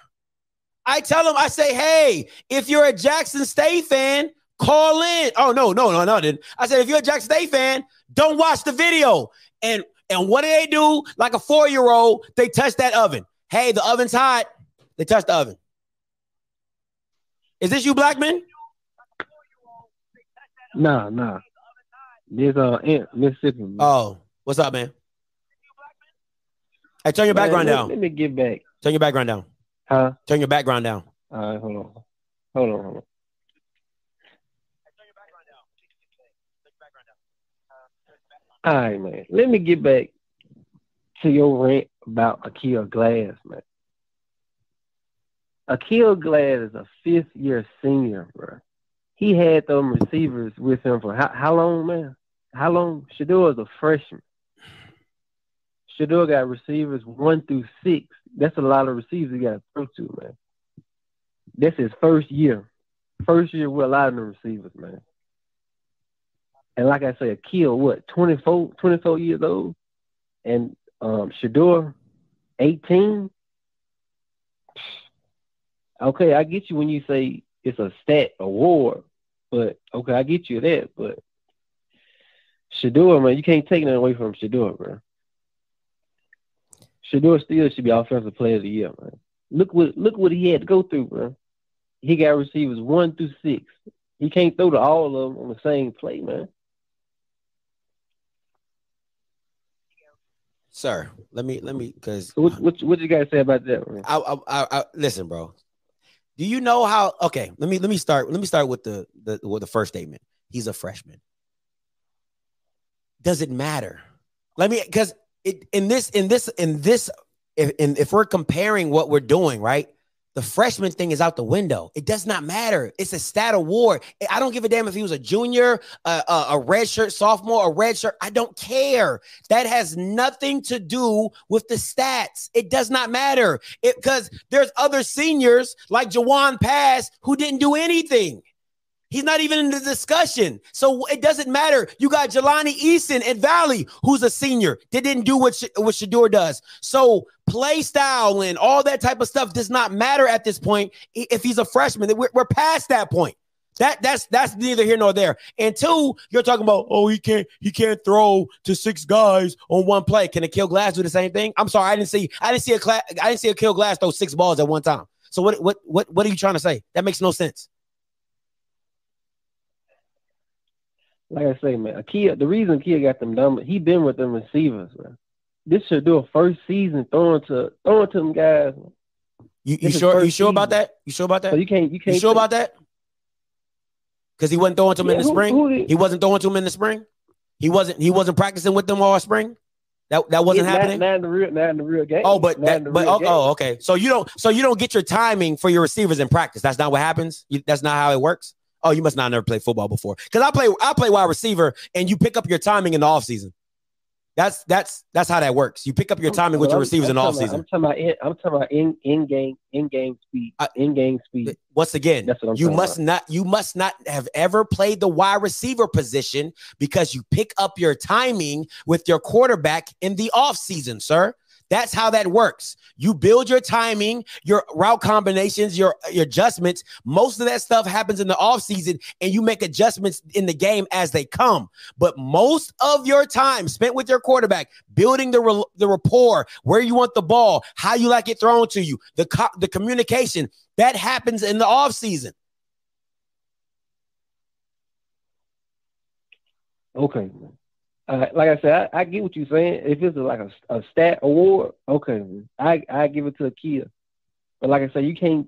Speaker 2: I tell him, I say, hey, if you're a Jackson State fan, call in. Oh no, no, no, no, didn't. I said, if you're a Jackson State fan, don't watch the video. And and what do they do? Like a four-year-old, they touch that oven. Hey, the oven's hot. They touch the oven. Is this you, Blackman?
Speaker 9: Nah, nah. This uh Mississippi. man.
Speaker 2: Oh, what's up, man? Hey, turn your
Speaker 9: Man,
Speaker 2: background
Speaker 9: let,
Speaker 2: down.
Speaker 9: Let me get back.
Speaker 2: Turn your background down.
Speaker 9: Huh?
Speaker 2: Turn your background down.
Speaker 9: All right, hold on. Hold on, hold on. All right, man. Let me get back to your rant about Aqeel Glass, man. Aqeel Glass is a fifth year senior, bro. He had them receivers with him for how, how long, man? How long? Shedeur is a freshman. Shedeur got receivers one through six. That's a lot of receivers he got to throw to, man. That's his first year. First year with a lot of them receivers, man. And like I say, Aqeel, what, 24, 24 years old? And um, Shedeur, 18? Okay, I get you when you say it's a stat award, but okay, I get you that, but Shedeur, man, you can't take nothing away from Shedeur, bro. Shedeur still should be offensive player of the year, man. Look what look what he had to go through, bro. He got receivers one through six. He can't throw to all of them on the same play, man.
Speaker 2: Sir, let me let me because
Speaker 9: So what what what you guys say about that.
Speaker 2: I, I, I, I listen, bro. Do you know how? Okay, let me let me start. Let me start with the the with the first statement. He's a freshman. Does it matter? Let me because it in this in this in this if in, if we're comparing what we're doing right, the freshman thing is out the window. It does not matter. It's a stat award. I don't give a damn if he was a junior, a, a, a red shirt sophomore, a red shirt. I don't care. That has nothing to do with the stats. It does not matter. Because there's other seniors like Jawon Pass who didn't do anything. He's not even in the discussion. So it doesn't matter. You got Jelani Eason at Valley, who's a senior. They didn't do what, Sh- what Shedeur does. So play style and all that type of stuff does not matter at this point if he's a freshman. We're, we're past that point. That that's that's neither here nor there. And two, you're talking about oh he can't he can't throw to six guys on one play. Can Aqeel glass do the same thing? I'm sorry, I didn't see I didn't see a class I didn't see Aqeel glass throw six balls at one time. So what what what what are you trying to say? That makes no sense.
Speaker 9: Like I say, man, Akia, the reason Akia got them numbers, he been with them receivers, man. This should do a first season throwing to throwing to them guys. man.
Speaker 2: You, you sure? You sure about that? You sure about that?
Speaker 9: So you can't you can't
Speaker 2: You sure about that? Because he wasn't throwing to him in the
Speaker 9: who-
Speaker 2: spring.
Speaker 9: who did-
Speaker 2: he wasn't throwing to him in the spring. He wasn't. He wasn't practicing with them all spring. That that wasn't
Speaker 9: Yeah, not-
Speaker 2: happening.
Speaker 9: Not, in the real, not in the real game.
Speaker 2: oh, but that, but oh, oh, okay. So you don't. So you don't get your timing for your receivers in practice. That's not what happens. You, that's not how it works. Oh, you must not have never played football before. Because I play. I play wide receiver, and you pick up your timing in the offseason. That's that's that's how that works. You pick up your
Speaker 9: I'm-
Speaker 2: timing with
Speaker 9: well,
Speaker 2: your
Speaker 9: I'm-
Speaker 2: receivers in
Speaker 9: I'm
Speaker 2: the offseason.
Speaker 9: I'm talking about in, I'm talking about in in game in game speed in game speed.
Speaker 2: Once again,
Speaker 9: That's what I'm
Speaker 2: you must not you must not have ever played the wide receiver position because you pick up your timing with your quarterback in the offseason, sir. That's how that works. You build your timing, your route combinations, your, your adjustments. Most of that stuff happens in the offseason, and you make adjustments in the game as they come. But most of your time spent with your quarterback, building the, re- the rapport, where you want the ball, how you like it thrown to you, the, co- the communication, that happens in the offseason.
Speaker 9: Okay. Uh, like I said, I, I get what you're saying. If it's like a, a stat award, okay, I I give it to a kid. But like I said, you can't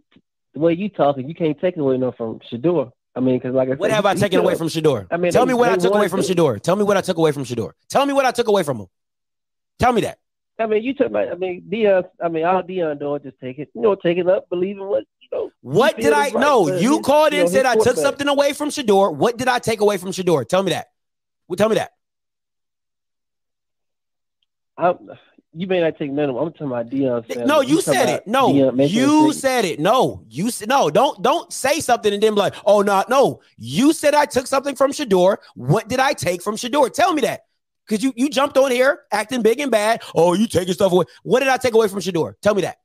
Speaker 9: the way you talking, you can't take away enough from Shedeur. I mean, because like I said,
Speaker 2: What have I taken away from Shedeur?
Speaker 9: I mean,
Speaker 2: tell
Speaker 9: they-
Speaker 2: me what I took away from
Speaker 9: to-
Speaker 2: Shedeur. Tell me what I took away from Shedeur. Tell me what I took away from him. Tell me that.
Speaker 9: I mean, you took my. I mean, Deion. I mean, all Deion doing just take it. You know, take it up, believe in what you know.
Speaker 2: What did I
Speaker 9: right
Speaker 2: know? You
Speaker 9: his-
Speaker 2: called
Speaker 9: you
Speaker 2: in
Speaker 9: know,
Speaker 2: said I took something away from Shedeur. What did I take away from Shedeur? Tell me that. Well, tell me that.
Speaker 9: I'm, you may not take them. I'm talking about Deion. Sanders.
Speaker 2: No, you said it. No,
Speaker 9: Deion
Speaker 2: you said it. No, you said no. Don't don't say something and then be like, oh no, no. You said I took something from Shedeur. What did I take from Shedeur? Tell me that. Because you you jumped on here acting big and bad. Oh, you taking stuff away. What did I take away from Shedeur? Tell me that.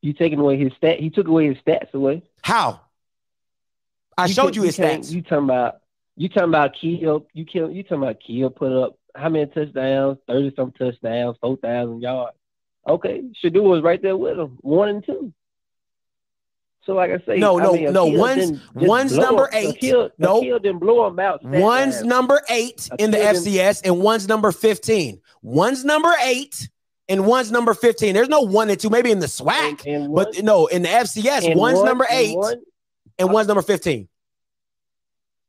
Speaker 9: You taking away his stat? He took away his stats away.
Speaker 2: How? I
Speaker 9: You
Speaker 2: showed you his stats.
Speaker 9: You talking about? You talking about Keel? You kill? You talking about Keel put up how many touchdowns? Thirty some touchdowns, four thousand yards. Okay, Shedeur was right there with him, one and two. So like I say,
Speaker 2: No,
Speaker 9: I
Speaker 2: no,
Speaker 9: mean,
Speaker 2: no, one's- one's number
Speaker 9: him-
Speaker 2: eight.
Speaker 9: Aqeel,
Speaker 2: Nope.
Speaker 9: Aqeel didn't blow him out.
Speaker 2: One's
Speaker 9: wise.
Speaker 2: number eight in the FCS, and one's number 15. One's number eight, and one's number 15. There's no one and two, maybe in the SWAC,
Speaker 9: and, and one,
Speaker 2: but no, in the FCS, one's
Speaker 9: one-
Speaker 2: number
Speaker 9: and
Speaker 2: eight,
Speaker 9: one-
Speaker 2: and one's number 15.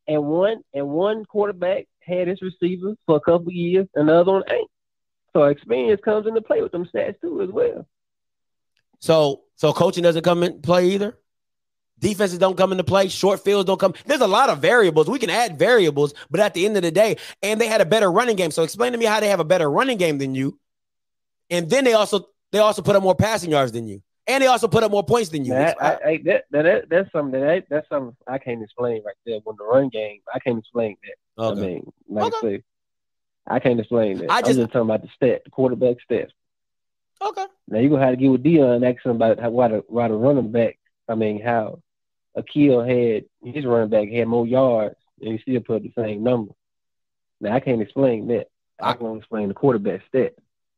Speaker 9: And one and one quarterback had his receiver for a couple years, another one ain't. So experience comes into play with them stats too as well.
Speaker 2: So, so coaching doesn't come in play either. Defenses don't come into play. Short fields don't come. There's a lot of variables. We can add variables, but at the end of the day, and they had a better running game. So explain to me how they have a better running game than you. And then they also they also put up more passing yards than you, and they also put up more points than you. It's-
Speaker 9: I, I, that, that, that, that's something that that's something I can't explain right there. When the run game, I can't explain that.
Speaker 2: okay.
Speaker 9: I mean, like I
Speaker 2: Okay.
Speaker 9: say, I can't explain that.
Speaker 2: I
Speaker 9: I
Speaker 2: just-
Speaker 9: am just talking about the stat, the quarterback stats.
Speaker 2: okay.
Speaker 9: Now you're gonna have to get with Deion and ask him about how why the why the running back. I mean, how Aqeel had his running back had more yards and he still put up the same number. Now I can't explain that. I can only explain the quarterback stat.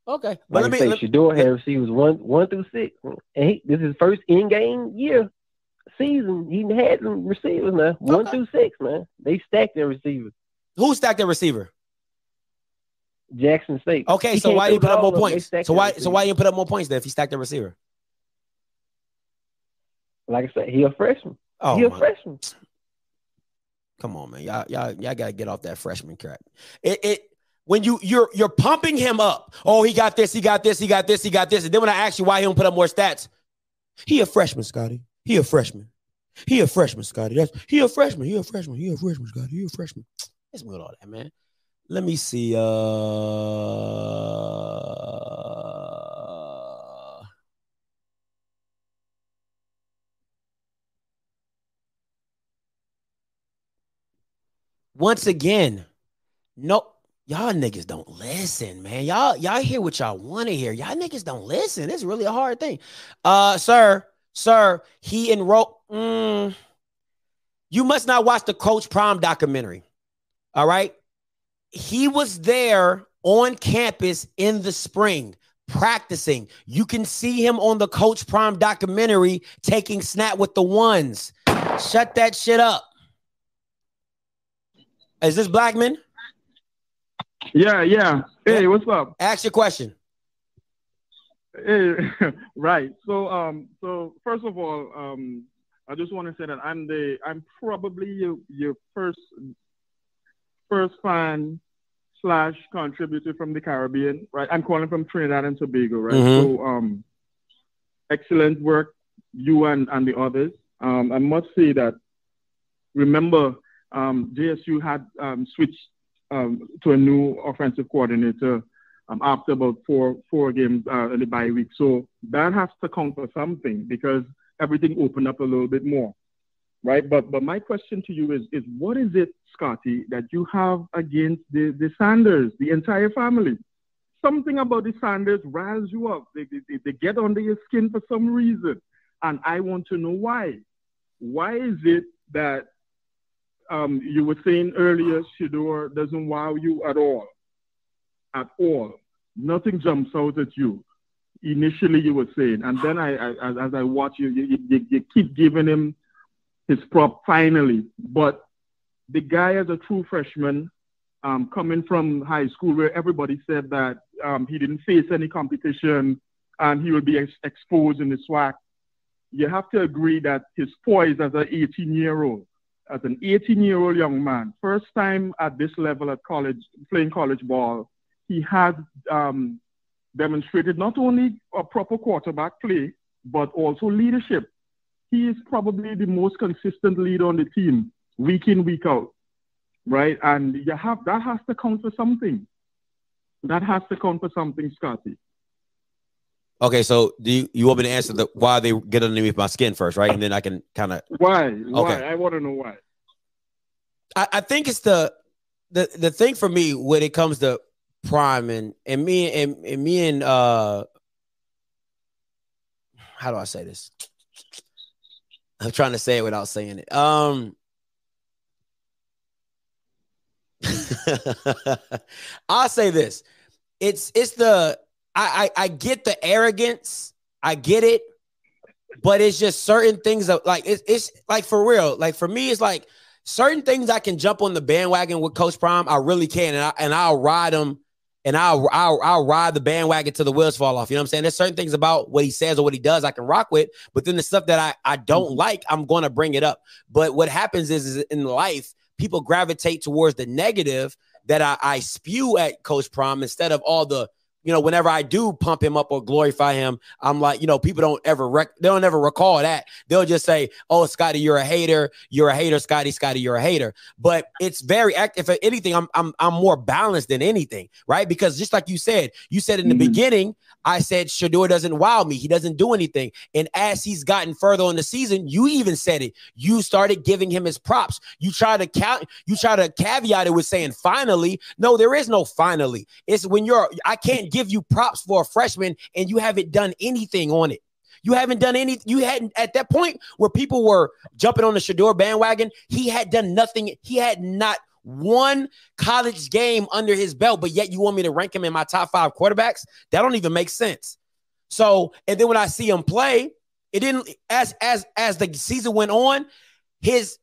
Speaker 2: Okay. But
Speaker 9: Like
Speaker 2: let me,
Speaker 9: say,
Speaker 2: let-
Speaker 9: Shedeur had receivers one one through six, and he, this is his first in-game year season. He had some receivers now, one through six, man. They stacked their receivers.
Speaker 2: who stacked their receiver?
Speaker 9: Jackson State.
Speaker 2: Okay,
Speaker 9: He
Speaker 2: so why did he put up more points? So why so why you put up more points then if he stacked the receiver?
Speaker 9: Like I said, he a freshman.
Speaker 2: Oh,
Speaker 9: he a
Speaker 2: my-
Speaker 9: freshman.
Speaker 2: come on, man. Y'all, y'all, y'all gotta get off that freshman crap. It, it when you you're you're pumping him up. Oh, he got this, he got this, he got this, he got this. And then when I ask you why he don't put up more stats, he a freshman, Scotty. He a freshman. He a freshman, Scotty. That's he a freshman. He a freshman. He a freshman, Scotty. He a freshman. It's with all that, man. Let me see. Uh once again, no, y'all niggas don't listen, man. Y'all, y'all hear what y'all want to hear. Y'all niggas don't listen. It's really a hard thing. Uh, sir, sir, he enrolled. Mm, you must not watch the Coach Prime documentary. All right. He was there on campus in the spring practicing. You can see him on the Coach Prime documentary taking snap with the ones. Shut that shit up. Is this Blackman?
Speaker 8: Yeah, yeah. Hey, what's up?
Speaker 2: Ask your question.
Speaker 8: Hey, right. So, um, so first of all, um, I just want to say that I'm the, I'm probably your, your first, first fan slash contributor from the Caribbean, right? I'm calling from Trinidad and Tobago, right?
Speaker 2: Mhm.
Speaker 8: So, um, excellent work, you and and the others. Um, I must say that. Remember, um, JSU had um, switched um, to a new offensive coordinator um, after about four four games uh, in the bye week. So that has to count for something because everything opened up a little bit more, right? But but my question to you is is what is it, Scotty, that you have against the the Sanders, the entire family? Something about the Sanders riles you up. They, they, they get under your skin for some reason, and I want to know why. Why is it that um, you were saying earlier, Shedeur doesn't wow you at all? At all. Nothing jumps out at you. Initially, you were saying, and then I, I as, as I watch you, you, you, you keep giving him his prop finally. But the guy as a true freshman, um, coming from high school where everybody said that um, he didn't face any competition and he would be ex- exposed in the SWAC, you have to agree that his poise as an 18 year old, as an 18 year old young man, first time at this level at college, playing college ball, he had um, demonstrated not only a proper quarterback play, but also leadership. He is probably the most consistent leader on the team, week in, week out, right? And you have that has to count for something. That has to count for something, Scotty.
Speaker 2: Okay, so do you, you want me to answer the why they get underneath my skin first, right? And then I can kind of
Speaker 8: Why? Why?
Speaker 2: Okay.
Speaker 8: I want to know why.
Speaker 2: I, I think it's the the the thing for me when it comes to prime and and me and, and me and uh how do I say this? I'm trying to say it without saying it. Um I'll say this. It's it's the I, I I get the arrogance. I get it, but it's just certain things that like it's it's like for real. Like for me, it's like certain things I can jump on the bandwagon with Coach Prime. I really can, and I and I'll ride them, and I'll I'll I'll ride the bandwagon till the wheels fall off. You know what I'm saying? There's certain things about what he says or what he does I can rock with, but then the stuff that I I don't like, I'm gonna bring it up. But what happens is, is in life, people gravitate towards the negative that I, I spew at Coach Prime instead of all the you know, whenever I do pump him up or glorify him, I'm like, you know, people don't ever rec- they don't ever recall that. They'll just say, "Oh, Scotty, you're a hater. You're a hater, Scotty. Scotty, you're a hater." But it's very active. If anything, I'm I'm I'm more balanced than anything, right? Because just like you said, you said in the mm-hmm. beginning, I said Shedeur doesn't wow me. He doesn't do anything. And as he's gotten further in the season, you even said it. You started giving him his props. You try to count. You try to caveat it with saying finally. No, there is no finally. It's when you're. I can't give you props for a freshman and you haven't done anything on it. You haven't done any. You hadn't at that point where people were jumping on the Shedeur bandwagon. He had done nothing. He had not one college game under his belt, but yet you want me to rank him in my top five quarterbacks? That don't even make sense. So, and then when I see him play, it didn't as as as the season went on, his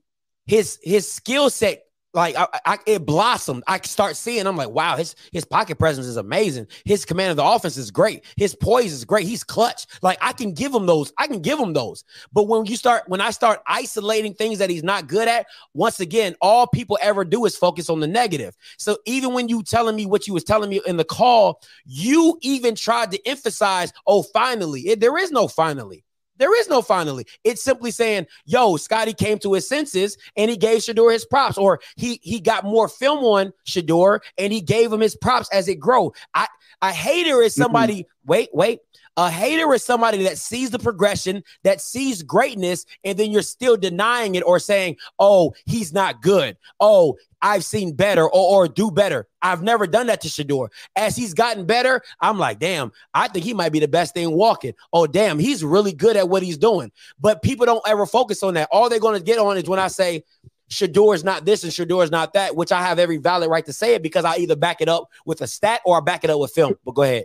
Speaker 2: his his skill set like I, I, it blossomed. I start seeing. I'm like, wow, his his pocket presence is amazing. His command of the offense is great. His poise is great. He's clutch. Like I can give him those. I can give him those. But when you start, when I start isolating things that he's not good at, once again, all people ever do is focus on the negative. So even when you telling me what you was telling me in the call, you even tried to emphasize, oh, finally, it, there is no finally. There is no finally. It's simply saying, yo, Scotty came to his senses and he gave Shedeur his props, or he he got more film on Shedeur and he gave him his props as it grow. I a hater is somebody, mm-hmm. wait, wait. A hater is somebody that sees the progression, that sees greatness, and then you're still denying it or saying, oh, he's not good. Oh, I've seen better or, or do better. I've never done that to Shedeur. As he's gotten better, I'm like, damn, I think he might be the best thing walking. Oh, damn, he's really good at what he's doing. But people don't ever focus on that. All they're going to get on is when I say, Shedeur is not this and Shedeur is not that, which I have every valid right to say it because I either back it up with a stat or I back it up with film. But go ahead.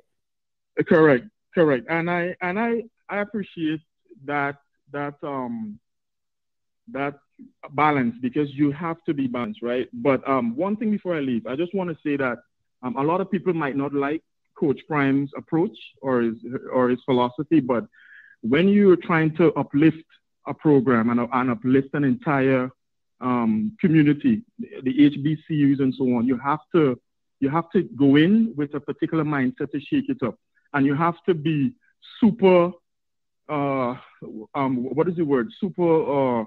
Speaker 8: Correct, correct, and I and I I appreciate that that um that balance because you have to be balanced, right? But um, one thing before I leave, I just want to say that um, a lot of people might not like Coach Prime's approach or his or his philosophy, but when you're trying to uplift a program and, and uplift an entire um, community, the HBCUs and so on, you have to you have to go in with a particular mindset to shake it up, and you have to be super. Uh, um, what is the word? Super. Uh,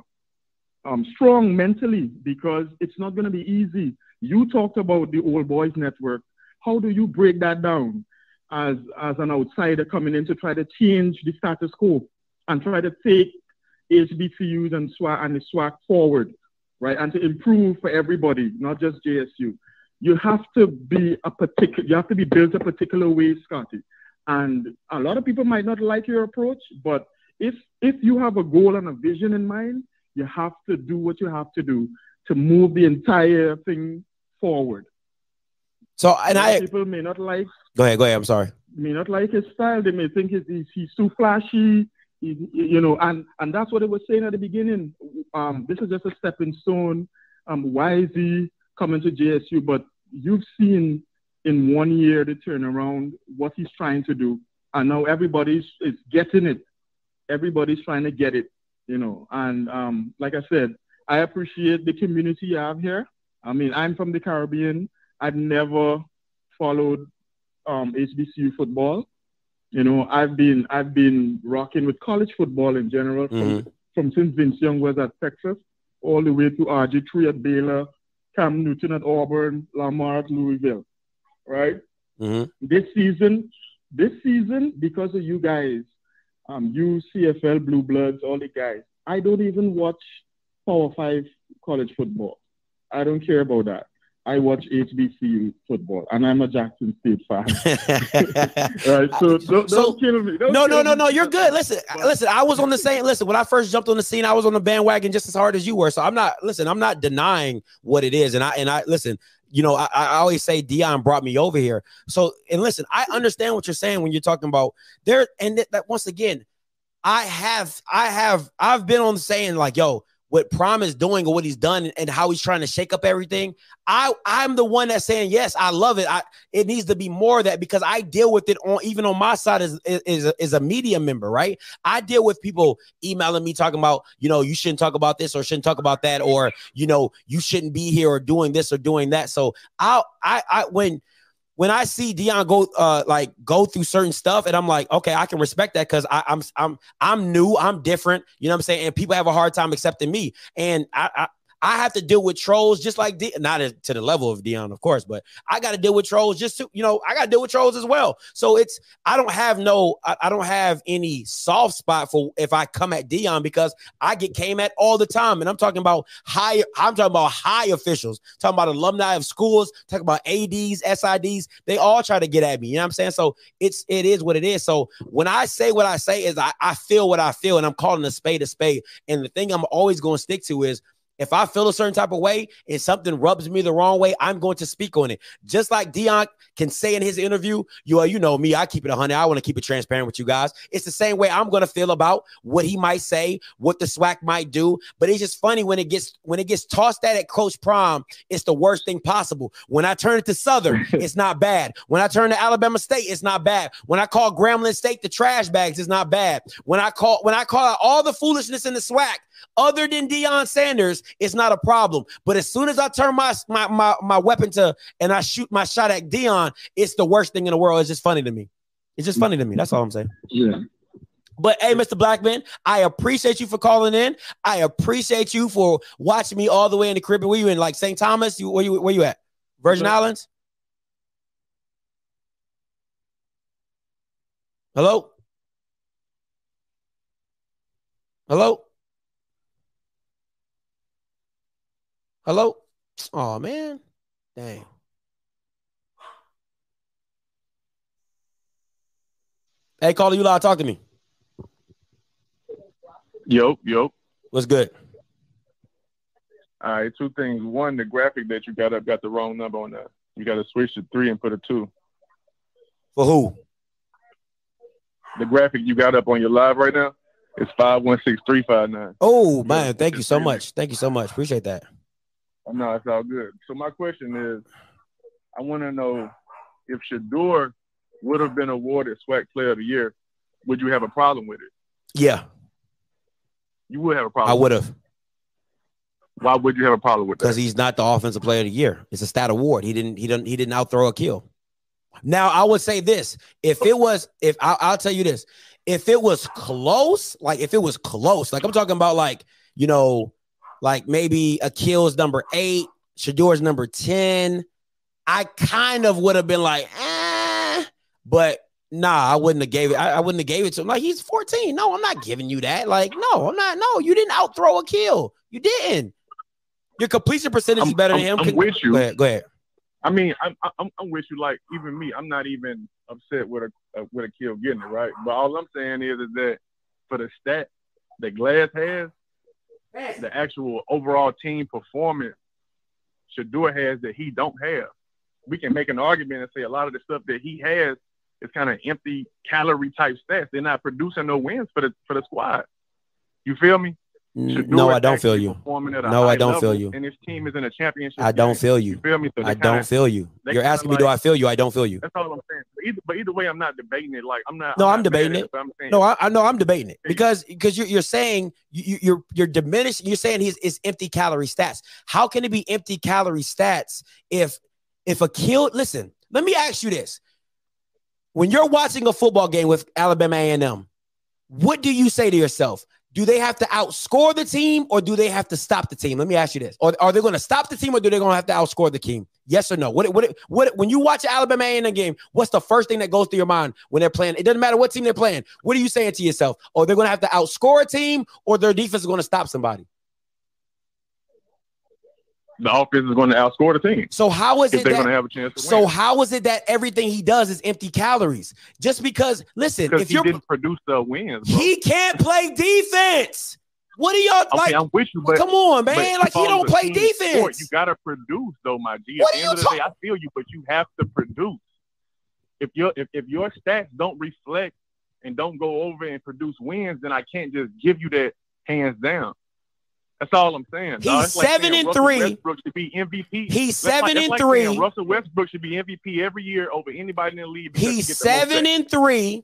Speaker 8: um, strong mentally because it's not going to be easy. You talked about the old boys network. How do you break that down as, as an outsider coming in to try to change the status quo and try to take HBCUs and SWAC and the SWAC forward, right? And to improve for everybody, not just JSU. You have to be a particular, you have to be built a particular way, Scotty. And a lot of people might not like your approach, but if if you have a goal and a vision in mind, you have to do what you have to do to move the entire thing forward.
Speaker 2: So, and I
Speaker 8: people may not like.
Speaker 2: Go ahead. Go ahead. I'm sorry.
Speaker 8: May not like his style. They may think he's, he's, too flashy. He, you know, and and that's what I was saying at the beginning. Um, this is just a stepping stone. Um, why is he coming to JSU? But you've seen in one year to turn around what he's trying to do, and now everybody's is getting it. Everybody's trying to get it you know. And um, like I said, I appreciate the community you have here. I mean, I'm from the Caribbean. I've never followed um, HBCU football. You know, I've been I've been rocking with college football in general from, mm-hmm. from since Vince Young was at Texas all the way to RG3 at Baylor, Cam Newton at Auburn, Lamar at Louisville, right? Mm-hmm. This season, this season, because of you guys, um, you, CFL, Blue Bloods, all the guys. I don't even watch Power Five college football. I don't care about that. I watch HBCU football, and I'm a Jackson State fan. right, so don't,
Speaker 2: So-
Speaker 8: don't kill me. Don't
Speaker 2: no, no,
Speaker 8: kill
Speaker 2: no,
Speaker 8: me.
Speaker 2: no. You're good. Listen, listen. I was on the same. Listen, when I first jumped on the scene, I was on the bandwagon just as hard as you were. So I'm not. Listen, I'm not denying what it is. And I and I listen. You know, I, I always say Deion brought me over here. So and listen, I understand what you're saying when you're talking about there. And that, that once again, I have, I have, I've been on the saying like, yo, what Prime is doing or what he's done and how he's trying to shake up everything. I, I'm the one that's saying yes, I love it. I, it needs to be more of that because I deal with it on even on my side as is a, a media member, right? I deal with people emailing me talking about, you know, you shouldn't talk about this or shouldn't talk about that, or you know, you shouldn't be here or doing this or doing that. So I, I, I when when I see Deion go uh like go through certain stuff, and I'm like, okay, I can respect that because I'm I'm I'm new, I'm different, you know what I'm saying? And people have a hard time accepting me, and I. I I have to deal with trolls just like D- not to the level of Deion, of course, but I got to deal with trolls just to you know I got to deal with trolls as well. So it's I don't have no I, I don't have any soft spot for if I come at Deion because I get came at all the time, and I'm talking about high I'm talking about high officials, talking about alumni of schools, talking about ads, sids. They all try to get at me. You know what I'm saying? So it's it is what it is. So when I say what I say is I, I feel what I feel, and I'm calling a spade a spade. And the thing I'm always going to stick to is if I feel a certain type of way and something rubs me the wrong way, I'm going to speak on it. Just like Deion can say in his interview, you are, you know me, I keep it 100. I want to keep it transparent with you guys. It's the same way I'm going to feel about what he might say, what the SWAC might do. But it's just funny when it gets when it gets tossed at at Coach Prime, it's the worst thing possible. When I turn it to Southern, it's not bad. When I turn to Alabama State, it's not bad. When I call Grambling State the trash bags, it's not bad. When I call when I call out all the foolishness in the SWAC, other than Deion Sanders, it's not a problem. But as soon as I turn my my my, my weapon to and I shoot my shot at Deion, it's the worst thing in the world. It's just funny to me. It's just funny to me. That's all I'm saying.
Speaker 8: Yeah.
Speaker 2: But hey, Mr. Blackman, I appreciate you for calling in. I appreciate you for watching me all the way in the Caribbean. Where you in? Like St. Thomas? You where you where you at? Virgin
Speaker 8: Okay.
Speaker 2: Islands? Hello? Hello? Hello? Oh man. Dang. Hey, caller, you loud. Talk to me.
Speaker 8: Yo, yo.
Speaker 2: What's good?
Speaker 8: All right, two things. One, the graphic that you got up got the wrong number on that. You got to switch to three and put a two.
Speaker 2: For who?
Speaker 8: The graphic you got up on your live right now is five one six three five nine.
Speaker 2: Oh man, thank you so much. Thank you so much. Appreciate that.
Speaker 8: No, it's all good. So my question is, I want to know if Shedeur would have been awarded SWAC Player of the Year, would you have a problem with it?
Speaker 2: Yeah,
Speaker 8: You would have a problem.
Speaker 2: I would have
Speaker 8: Why would you have a problem with that?
Speaker 2: because he's not the offensive player of the year. It's a stat award. He didn't. He didn't. He didn't outthrow Aqeel. Now I would say this: if it was, if I, I'll tell you this, if it was close, like if it was close, like I'm talking about, like you know, like maybe Aqeel's number eight, Shedeur's number ten. I kind of would have been like, eh, but nah, I wouldn't have gave it. I, I wouldn't have gave it to him. Like he's 14. No, I'm not giving you that. Like, no, I'm not. No, you didn't outthrow Aqeel. You didn't. Your completion percentage is
Speaker 8: I'm-
Speaker 2: better than
Speaker 8: I'm-
Speaker 2: him.
Speaker 8: I'm with you.
Speaker 2: Go ahead. Go ahead.
Speaker 8: I mean, I'm, I'm I'm with you. Like even me, I'm not even upset with a uh, with Aqeel getting it right. But all I'm saying is, is that for the stat that Glass has, the actual overall team performance Shedeur has that he don't have. We can make an argument and say a lot of the stuff that he has is kind of empty calorie type stats. They're not producing no wins for the for the squad. You feel me?
Speaker 2: No, I don't feel you.
Speaker 8: performing at a
Speaker 2: No, I don't feel you.
Speaker 8: And his team is in a championship.
Speaker 2: I don't feel you.
Speaker 8: You feel me? So
Speaker 2: I don't feel you. You're asking me, do I feel you? I don't feel you.
Speaker 8: That's all I'm saying. But either, but either way, I'm not debating it. Like I'm not.
Speaker 2: No,
Speaker 8: I'm,
Speaker 2: I'm
Speaker 8: not
Speaker 2: debating
Speaker 8: at
Speaker 2: it.
Speaker 8: I'm saying,
Speaker 2: No, I, I know I'm debating it because because you're, you're saying you, you- you're you're diminishing. You're saying he's is empty calorie stats. How can it be empty calorie stats if if Aqeel? Listen, let me ask you this: When you're watching a football game with Alabama A&M, what do you say to yourself? Do they have to outscore the team or do they have to stop the team? Let me ask you this: Or are they going to stop the team or do they going to have to outscore the team? Yes or no? What what what? When you watch Alabama A&M game, what's the first thing that goes through your mind when they're playing? It doesn't matter what team they're playing. What are you saying to yourself? Or they're going to have to outscore a team or their defense is going to stop somebody?
Speaker 10: The offense is going to outscore the team.
Speaker 2: So how is it
Speaker 10: they're
Speaker 2: that,
Speaker 10: going to have a chance to
Speaker 2: so
Speaker 10: win.
Speaker 2: how is it that everything he does is empty calories? Just because listen,
Speaker 10: Because
Speaker 2: if
Speaker 10: he didn't produce the wins, bro.
Speaker 2: he can't play defense. What are y'all
Speaker 10: okay,
Speaker 2: like?
Speaker 10: I'm with you, but
Speaker 2: come on, man. Like he don't play defense.
Speaker 10: sport. You got to produce, though, my G.
Speaker 2: What
Speaker 10: At
Speaker 2: are
Speaker 10: the end of the day, I feel you, but you have to produce. If your if, if your stats don't reflect and don't go over and produce wins, then I can't just give you that hands down. That's all I'm saying.
Speaker 2: He's
Speaker 10: like
Speaker 2: seven
Speaker 10: saying
Speaker 2: and
Speaker 10: Russell
Speaker 2: three.
Speaker 10: Westbrook should be MVP.
Speaker 2: He's
Speaker 10: That's
Speaker 2: seven
Speaker 10: that's
Speaker 2: and
Speaker 10: like
Speaker 2: three.
Speaker 10: Russell Westbrook should be MVP every year over anybody in the league. he
Speaker 2: He's
Speaker 10: most
Speaker 2: seven and three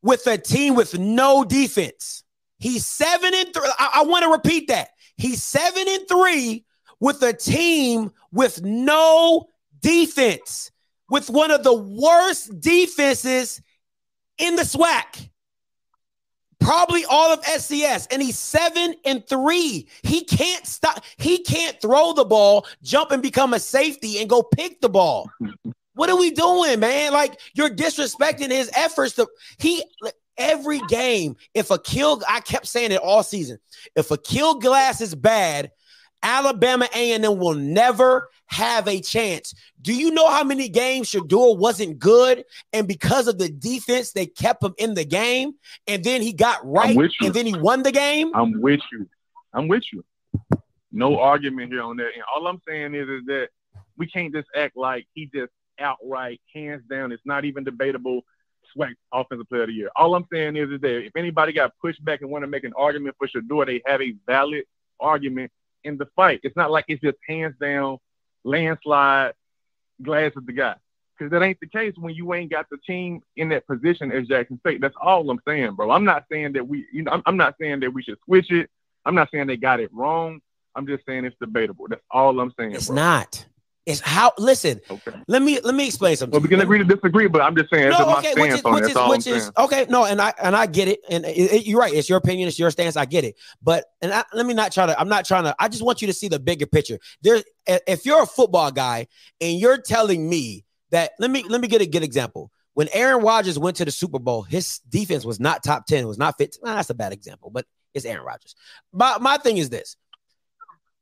Speaker 2: with a team with no defense. He's seven and three. I, I want to repeat that. He's seven and three with a team with no defense, with one of the worst defenses in the SWAC. Probably all of FCS, and he's seven and three. He can't stop. He can't throw the ball, jump and become a safety, and go pick the ball. What are we doing, man? Like you're disrespecting his efforts to he every game. If Aqeel, I kept saying it all season. If Aqeel Glass is bad, Alabama A&M will never have a chance. Do you know how many games Shedeur wasn't good, and because of the defense, they kept him in the game, and then he got right,
Speaker 10: with you.
Speaker 2: and then he won the game.
Speaker 10: I'm with you. I'm with you. No argument here on that. And all I'm saying is, is that we can't just act like he just outright, hands down, it's not even debatable. SWAC offensive player of the year. All I'm saying is, is that if anybody got pushed back and want to make an argument for Shedeur, they have a valid argument in the fight. It's not like it's just hands down, landslide, glass of the guy. Because that ain't the case when you ain't got the team in that position as Jackson State. That's all I'm saying, bro. I'm not saying that we, you know, I'm, I'm not saying that we should switch it. I'm not saying they got it wrong. I'm just saying it's debatable. That's all I'm saying.
Speaker 2: It's
Speaker 10: bro.
Speaker 2: not. It's how. Listen,
Speaker 10: Okay.
Speaker 2: let me let me explain something.
Speaker 10: Well, we can agree to disagree, but I'm just saying
Speaker 2: no,
Speaker 10: my
Speaker 2: okay, which is, which is, which is okay. No, and I and I get it, and it, it- you're right. It's your opinion. It's your stance. I get it. But and I, let me not try to. I'm not trying to. I just want you to see the bigger picture. There, if you're a football guy and you're telling me that, let me let me get a good example. When Aaron Rodgers went to the Super Bowl, his defense was not top ten. It was not fit. That's a bad example, but it's Aaron Rodgers. My my thing is this: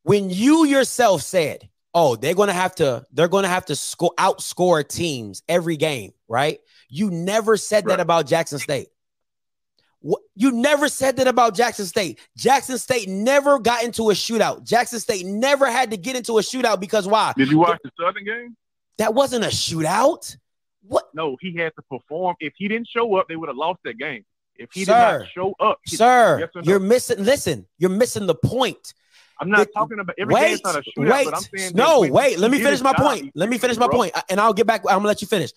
Speaker 2: when you yourself said oh they're going to have to they're going to have to score outscore teams every game right you never said that about jackson state you never said that about jackson state jackson state never got into a shootout jackson state never had to get into a shootout because why
Speaker 10: Did you watch the Southern game?
Speaker 2: that wasn't a shootout what
Speaker 10: No, he had to perform. If he didn't show up, they would have lost that game. If he
Speaker 2: Sir.
Speaker 10: did not show up, he-
Speaker 2: sir
Speaker 10: yes no?
Speaker 2: you're missing listen you're missing the point
Speaker 10: I'm not
Speaker 2: the-
Speaker 10: talking about every
Speaker 2: wait,
Speaker 10: not a shootout,
Speaker 2: wait,
Speaker 10: but I'm saying
Speaker 2: no,
Speaker 10: when
Speaker 2: wait. Let me finish my
Speaker 10: job,
Speaker 2: point. Let me finish my point, and I'll get back. I'm gonna let you finish.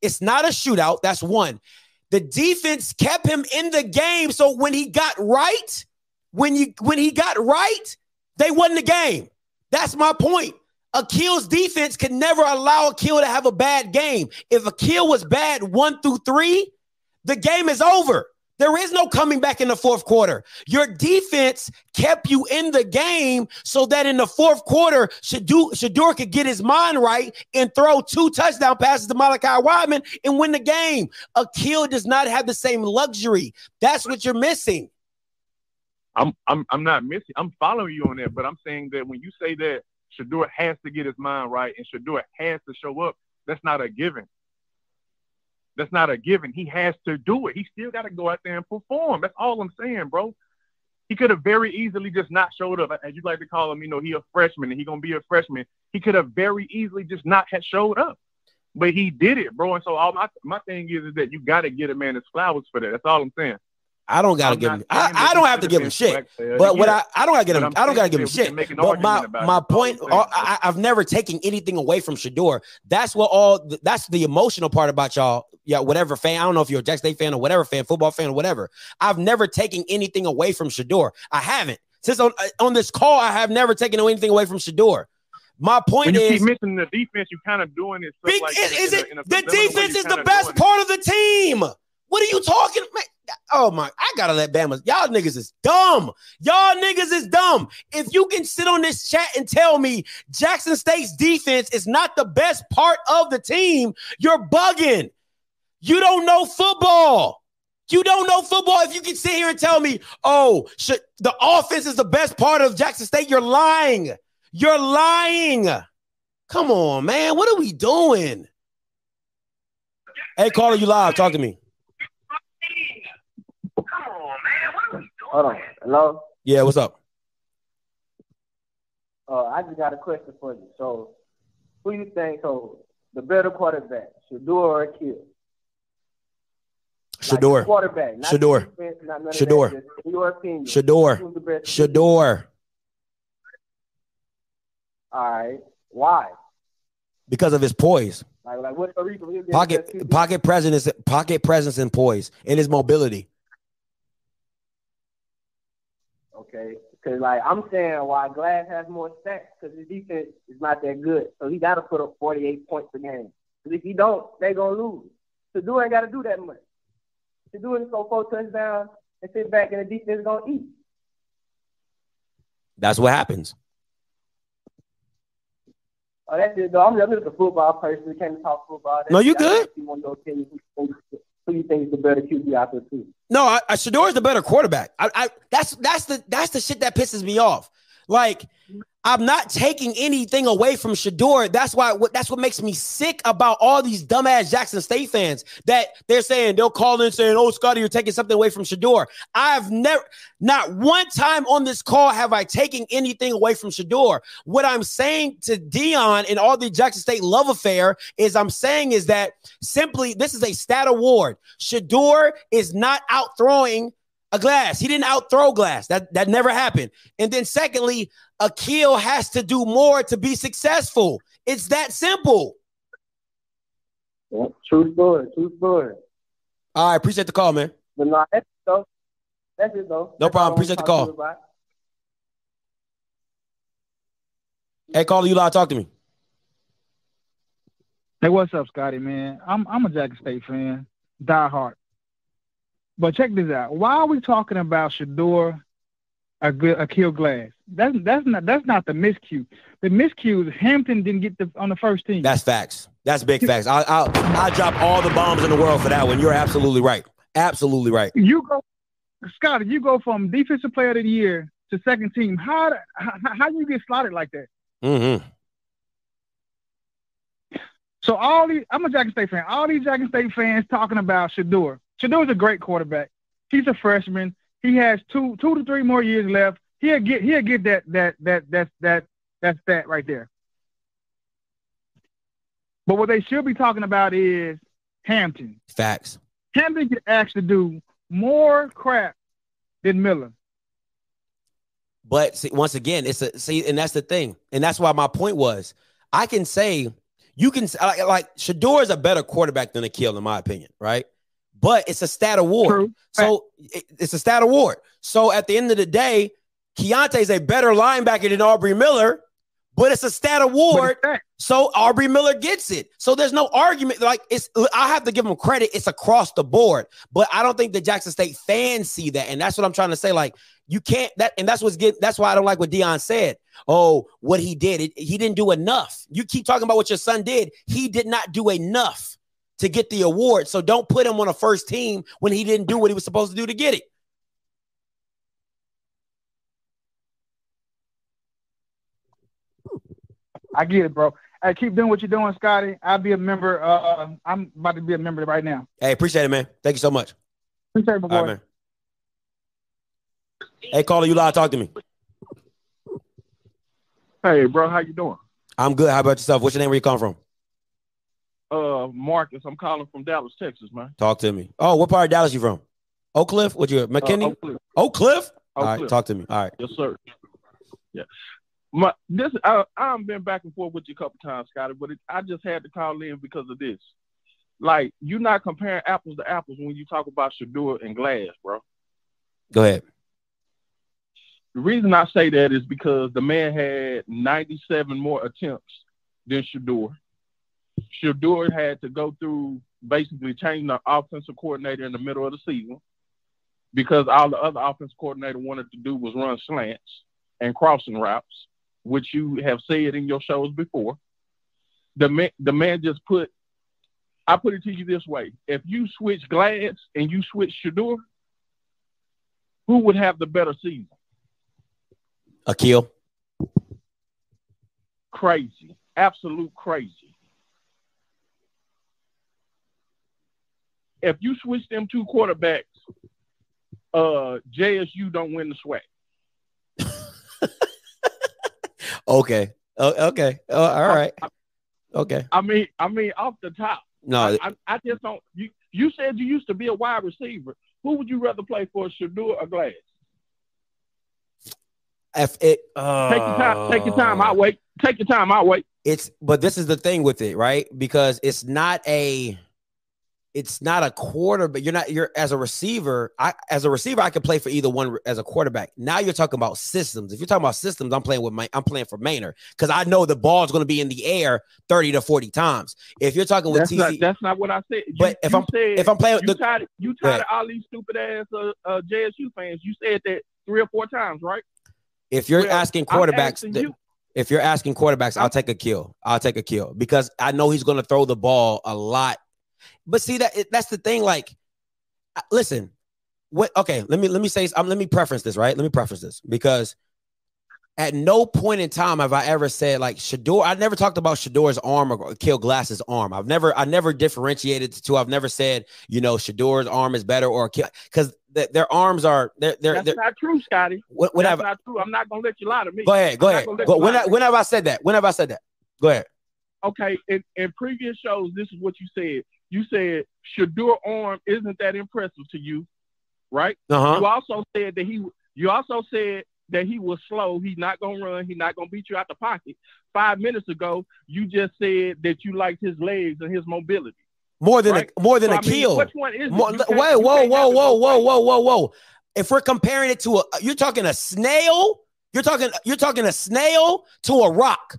Speaker 2: It's not a shootout. That's one. The defense kept him in the game, so when he got right, when you when he got right, they won the game. That's my point. Aqeel's defense could never allow Aqeel to have a bad game. If Aqeel was bad one through three, the game is over. There is no coming back in the fourth quarter. Your defense kept you in the game so that in the fourth quarter, Shedeur, Shedeur could get his mind right and throw two touchdown passes to Malachi Wideman and win the game. Aqeel does not have the same luxury. That's what you're missing.
Speaker 10: I'm I'm I'm not missing. I'm following you on that, but I'm saying that when you say that Shedeur has to get his mind right and Shedeur has to show up, that's not a given. That's not a given. He has to do it. He still got to go out there and perform. That's all I'm saying, bro. He could have very easily just not showed up, as you like to call him. You know, he a freshman and he gonna be a freshman. He could have very easily just not had showed up, but he did it, bro. And so all my my thing is, is that you got to get a man his flowers for that. That's all I'm saying.
Speaker 2: I don't gotta
Speaker 10: I'm
Speaker 2: give him. I, I don't have to give him shit.
Speaker 10: Player
Speaker 2: But what I, I don't gotta get
Speaker 10: But
Speaker 2: him.
Speaker 10: I'm
Speaker 2: don't gotta give him
Speaker 10: that we can
Speaker 2: shit. But my
Speaker 10: about
Speaker 2: my point,
Speaker 10: I'm saying,
Speaker 2: all-
Speaker 10: bro.
Speaker 2: I, I've never taken anything away from Shedeur. That's what all. That's the emotional part about y'all. Yeah, whatever fan. I don't know if you're a Jack State fan or whatever fan, football fan or whatever. I've never taken anything away from Shedeur. I haven't. Since on uh, on this call, I have never taken anything away from Shedeur. My point
Speaker 10: When you
Speaker 2: is,
Speaker 10: keep missing the defense, You're kind of doing it. Like
Speaker 2: is, is it
Speaker 10: a
Speaker 2: the defense is the best
Speaker 10: doing it.
Speaker 2: part of the team? What are you talking? Man, oh my! I gotta let Bama. Y'all niggas is dumb. Y'all niggas is dumb. If you can sit on this chat and tell me Jackson State's defense is not the best part of the team, you're bugging. You don't know football. You don't know football. If you can sit here and tell me, oh, the offense is the best part of Jackson State, you're lying. You're lying. Come on, man. What are we doing? Hey, caller, you live. Talk to me.
Speaker 9: Hold on. Hello?
Speaker 2: Yeah, what's up?
Speaker 9: Uh, I just got a question for you. So, who you think so the better quarterback, Shedeur or Aqeel?
Speaker 2: Shedeur.
Speaker 9: Like quarterback, not
Speaker 2: Shedeur.
Speaker 9: defense, not of that, your opinion.
Speaker 2: Shedeur.
Speaker 9: Who's the best?
Speaker 2: Shedeur.
Speaker 9: All right. Why?
Speaker 2: Because of his poise.
Speaker 9: Like, like what's the reason? He'll get the best
Speaker 2: Pocket pocket presence, pocket presence and poise and his mobility.
Speaker 9: Okay. Because like I'm saying, why Glass has more stats because his defense is not that good, so he got to put up 48 points a game. Because if he don't, they gonna lose. Shedeur ain't got to do that much. Shedeur just go four touchdowns and sit back, and the defense is gonna eat.
Speaker 2: That's what happens.
Speaker 9: Oh, that's it. Though. I'm, I'm just a football person. We can't talk football. That's
Speaker 2: No, you good.
Speaker 9: Who, you think is the better QB out there?
Speaker 2: No, I, I Shedeur is the better quarterback. I, I that's that's the that's the shit that pisses me off. Like I'm not taking anything away from Shedeur. That's why what that's what makes me sick about all these dumbass Jackson State fans that they're saying they'll call in saying, "Oh, Scotty, you're taking something away from Shedeur." I've never, not one time on this call have I taken anything away from Shedeur. What I'm saying to Deion and all the Jackson State love affair is I'm saying is that simply this is a stat award. Shedeur is not out throwing a glass. He didn't outthrow glass. That that never happened. And then secondly, Aqeel has to do more to be successful. It's that simple.
Speaker 9: Yeah, true story. True story.
Speaker 2: All right, appreciate the call, man.
Speaker 9: But no, that's it though. That's it though.
Speaker 2: No
Speaker 9: That's
Speaker 2: problem. Appreciate the call.
Speaker 9: to you about.
Speaker 2: Hey, caller, you live. Talk to me.
Speaker 11: Hey, what's up, Scotty, man? I'm I'm a Jackson State fan, die hard. But check this out. Why are we talking about Shedeur, a good Aqeel Glass? That's that's not that's not the miscue. The miscue is Hampton didn't get the on the first team.
Speaker 2: That's facts. That's big facts. I'll, I'll I'll drop all the bombs in the world for that one. You're absolutely right. Absolutely right.
Speaker 11: you go, Scotty. You go from defensive player of the year to second team. How how, how do you get slotted like that?
Speaker 2: Mm-hmm.
Speaker 11: So all these, I'm a Jackson State fan. All these Jackson State fans talking about Shedeur. Shedeur's a great quarterback. He's a freshman. He has two, two to three more years left. He'll get, he'll get that, that, that, that, that, that stat right there. But what they should be talking about is Hampton.
Speaker 2: Facts.
Speaker 11: Hampton can actually do more crap than Miller.
Speaker 2: But see, once again, it's a see, and that's the thing, and that's why my point was, I can say you can like, like Shedeur is a better quarterback than Aqeel, in my opinion, right? But it's a stat award,
Speaker 11: True.
Speaker 2: so it- it's a stat award. So at the end of the day, Keontae is a better linebacker than Aubrey Miller, but it's a stat award. So Aubrey Miller gets it. So there's no argument. Like it's, I have to give him credit. It's across the board. But I don't think the Jackson State fans see that, and that's what I'm trying to say. Like you can't that, and that's what's get. That's why I don't like what Deion said. Oh, what he did, it, he didn't do enough. You keep talking about what your son did. He did not do enough to get the award. So don't put him on a first team when he didn't do what he was supposed to do to get it.
Speaker 11: I get it, bro. Hey, keep doing what you're doing, Scotty. I'll be a member. Uh, I'm about to be a member right now.
Speaker 2: Hey, appreciate it, man. Thank you so much.
Speaker 11: Appreciate it, my boy.
Speaker 2: Right, man. Hey, caller, you live. Talk to me.
Speaker 8: Hey, bro, how you doing?
Speaker 2: I'm good. How about yourself? What's your name? Where you come from?
Speaker 8: Uh, Marcus, I'm calling from Dallas, Texas, man.
Speaker 2: Talk to me. Oh, what part of Dallas you from? Oak Cliff? What you McKinney?
Speaker 8: Uh, Oak Cliff.
Speaker 2: Oak Cliff? All right, talk to me. All right.
Speaker 8: Yes, sir. Yeah. My this I I've been back and forth with you a couple times, Scotty, but it, I just had to call in because of this. Like you're not comparing apples to apples when you talk about Shedeur and Glass, bro.
Speaker 2: Go ahead.
Speaker 8: The reason I say that is because the man had 97 more attempts than Shedeur. Shedeur had to go through basically changing the offensive coordinator in the middle of the season because all the other offensive coordinator wanted to do was run slants and crossing routes, which you have said in your shows before. The man, the man just put. I put it to you this way: if you switch Glass and you switch Shedeur, who would have the better season?
Speaker 2: Akil.
Speaker 7: crazy, absolute crazy. If you switch them two quarterbacks, uh, JSU don't win the SWAC.
Speaker 2: Okay. Oh, okay. Oh, all right. Okay.
Speaker 7: I mean, I mean, off the top.
Speaker 2: No.
Speaker 7: I, I, I just don't. You you said you used to be a wide receiver. Who would you rather play for, Shedeur or Glass?
Speaker 2: If it uh,
Speaker 7: Take your time. Take your time. I'll wait. Take your time. I'll wait.
Speaker 2: it's but this is the thing with it, right? Because it's not a it's not a quarter, but you're not you're as a receiver. I as a receiver, I can play for either one as a quarterback. Now you're talking about systems. If you're talking about systems, I'm playing with my I'm playing for Maynard because I know the ball's going to be in the air 30 to 40 times. If you're talking with
Speaker 7: That's
Speaker 2: TC,
Speaker 7: not. That's not what I said. You,
Speaker 2: But if I'm-
Speaker 7: said,
Speaker 2: if I'm playing with
Speaker 7: you
Speaker 2: the-
Speaker 7: tired. You tired of all these stupid ass uh, uh, JSU fans. You said that three or four times, right?
Speaker 2: if you're
Speaker 7: Well,
Speaker 2: asking quarterbacks,
Speaker 7: asking
Speaker 2: th-
Speaker 7: you.
Speaker 2: if you're asking quarterbacks, I'll take Aqeel. I'll take Aqeel because I know he's going to throw the ball a lot. But see that that's the thing. Like, listen, what? Okay, let me let me say. Um, let me preference this. Right, let me preference this because at no point in time have I ever said like Shedeur. I never talked about Shedeur's arm or Kill Glass's arm. I've never I never differentiated the two. I've never said you know Shedeur's arm is better or because th- their arms are they're they're,
Speaker 7: That's
Speaker 2: they're
Speaker 7: not true, Scotty.
Speaker 2: when, when
Speaker 7: That's
Speaker 2: have,
Speaker 7: not true. I'm not gonna let you lie to me.
Speaker 2: go ahead go
Speaker 7: I'm
Speaker 2: ahead go, when, I, when have I said that when have I said that go ahead
Speaker 7: okay, in, in previous shows, this is what you said. You said Shedeur arm isn't that impressive to you, right?
Speaker 2: uh
Speaker 7: You also said that he. You also said that he was slow. He's not gonna run. He's not gonna beat you out the pocket. Five minutes ago, you just said that you liked his legs and his mobility.
Speaker 2: more than
Speaker 7: Right.
Speaker 2: a more than
Speaker 7: So,
Speaker 2: a
Speaker 7: I mean,
Speaker 2: kill.
Speaker 7: which one is?
Speaker 2: More,
Speaker 7: You
Speaker 2: whoa, whoa, whoa, whoa, whoa, whoa, whoa, whoa. If we're comparing it to a, you're talking a snail. You're talking, you're talking a snail to a rock.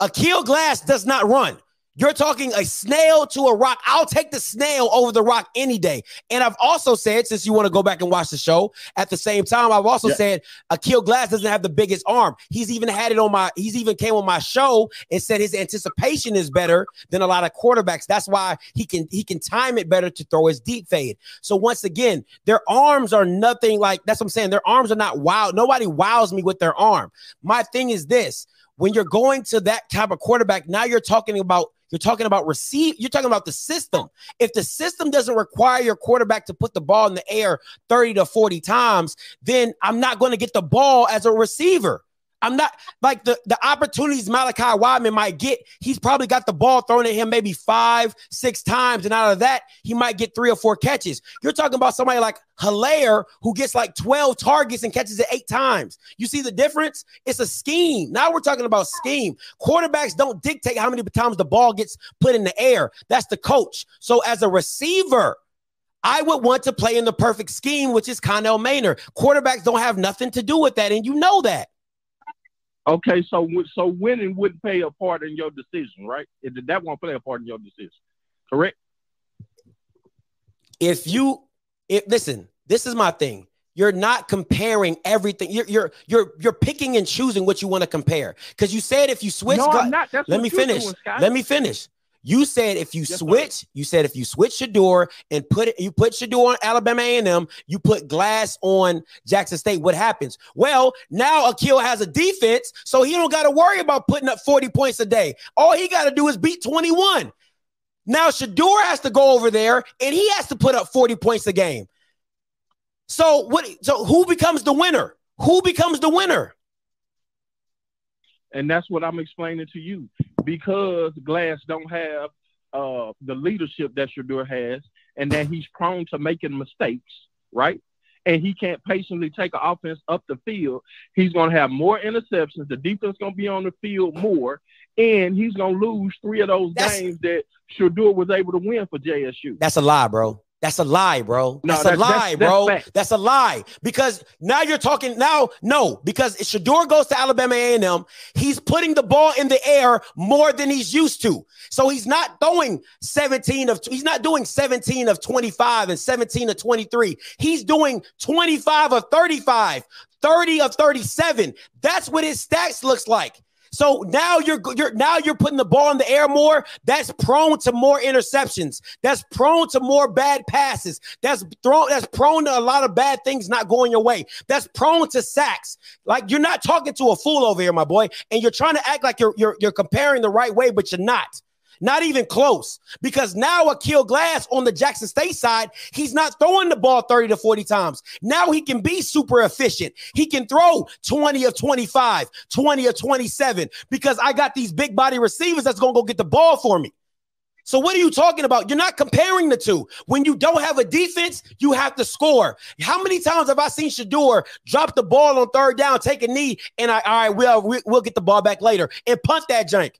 Speaker 2: A kill glass does not run. You're talking a snail to a rock. I'll take the snail over the rock any day. And I've also said, since you want to go back and watch the show, at the same time, I've also
Speaker 7: Yeah.
Speaker 2: said Aqeel Glass doesn't have the biggest arm. He's even had it on my, he's even came on my show and said his anticipation is better than a lot of quarterbacks. That's why he can he can time it better to throw his deep fade. So once again, their arms are nothing like that's what I'm saying. Their arms are not wow. Nobody wows me with their arm. My thing is this: when you're going to that type of quarterback, now you're talking about you're talking about receive. You're talking about the system. If the system doesn't require your quarterback to put the ball in the air 30 to 40 times, then I'm not going to get the ball as a receiver. I'm not like the, the opportunities Malachi Wideman might get. He's probably got the ball thrown at him maybe five, six times. And out of that, he might get three or four catches. You're talking about somebody like Hilaire who gets like 12 targets and catches it eight times. You see the difference? It's a scheme. Now we're talking about scheme. Quarterbacks don't dictate how many times the ball gets put in the air. That's the coach. So as a receiver, I would want to play in the perfect scheme, which is Connell Maynard. Quarterbacks don't have nothing to do with that, and you know that.
Speaker 7: Okay, so so winning wouldn't play a part in your decision, right? It, that won't play a part in your decision, correct?
Speaker 2: if you if listen this is my thing you're not comparing everything you're you're you're you're picking and choosing what you want to compare because you said if you switch
Speaker 7: no,
Speaker 2: gla-
Speaker 7: I'm not. That's
Speaker 2: let
Speaker 7: what
Speaker 2: me finish let me finish you said if you
Speaker 7: Yes, sir.
Speaker 2: switch you said if you switch Shedeur and put it you put Shedeur on Alabama A&M you put Glass on Jackson State what happens well now Aqeel has a defense so he don't got to worry about putting up 40 points a day all he got to do is beat 21 now Shedeur has to go over there and he has to put up 40 points a game. So what so who becomes the winner? Who becomes the winner?
Speaker 7: And that's what I'm explaining to you because Glass don't have uh, the leadership that Shedeur has, and that he's prone to making mistakes, right? And he can't patiently take an offense up the field. He's going to have more interceptions. The defense going to be on the field more, and he's going to lose three of those
Speaker 2: That's-
Speaker 7: games that Shedeur was able to win for JSU.
Speaker 2: That's a lie, bro. That's a lie, bro.
Speaker 7: No,
Speaker 2: That's a lie,
Speaker 7: that's- that's
Speaker 2: bro.
Speaker 7: fact.
Speaker 2: That's a lie because now you're talking now. No, because if Shedeur goes to Alabama A&M, he's putting the ball in the air more than he's used to. So he's not throwing 17 of he's not doing 17 of 25 and 17 of 23. He's doing 25 of 35, 30 of 37. That's what his stats looks like. So now you're you're now you're putting the ball in the air more. That's prone to more interceptions. That's prone to more bad passes. That's thrown. That's prone to a lot of bad things not going your way. That's prone to sacks. Like you're not talking to a fool over here, my boy, and you're trying to act like you're you're, you're comparing the right way, but you're not. Not even close. Because now Aqeel Glass on the Jackson State side, he's not throwing the ball 30 to 40 times. Now he can be super efficient. He can throw 20 of 25, 20 of 27, because I got these big body receivers that's going to go get the ball for me. So what are you talking about? You're not comparing the two. When you don't have a defense, you have to score. How many times have I seen Shedeur drop the ball on third down, take a knee, and I all right, we'll we'll get the ball back later and punt that jank?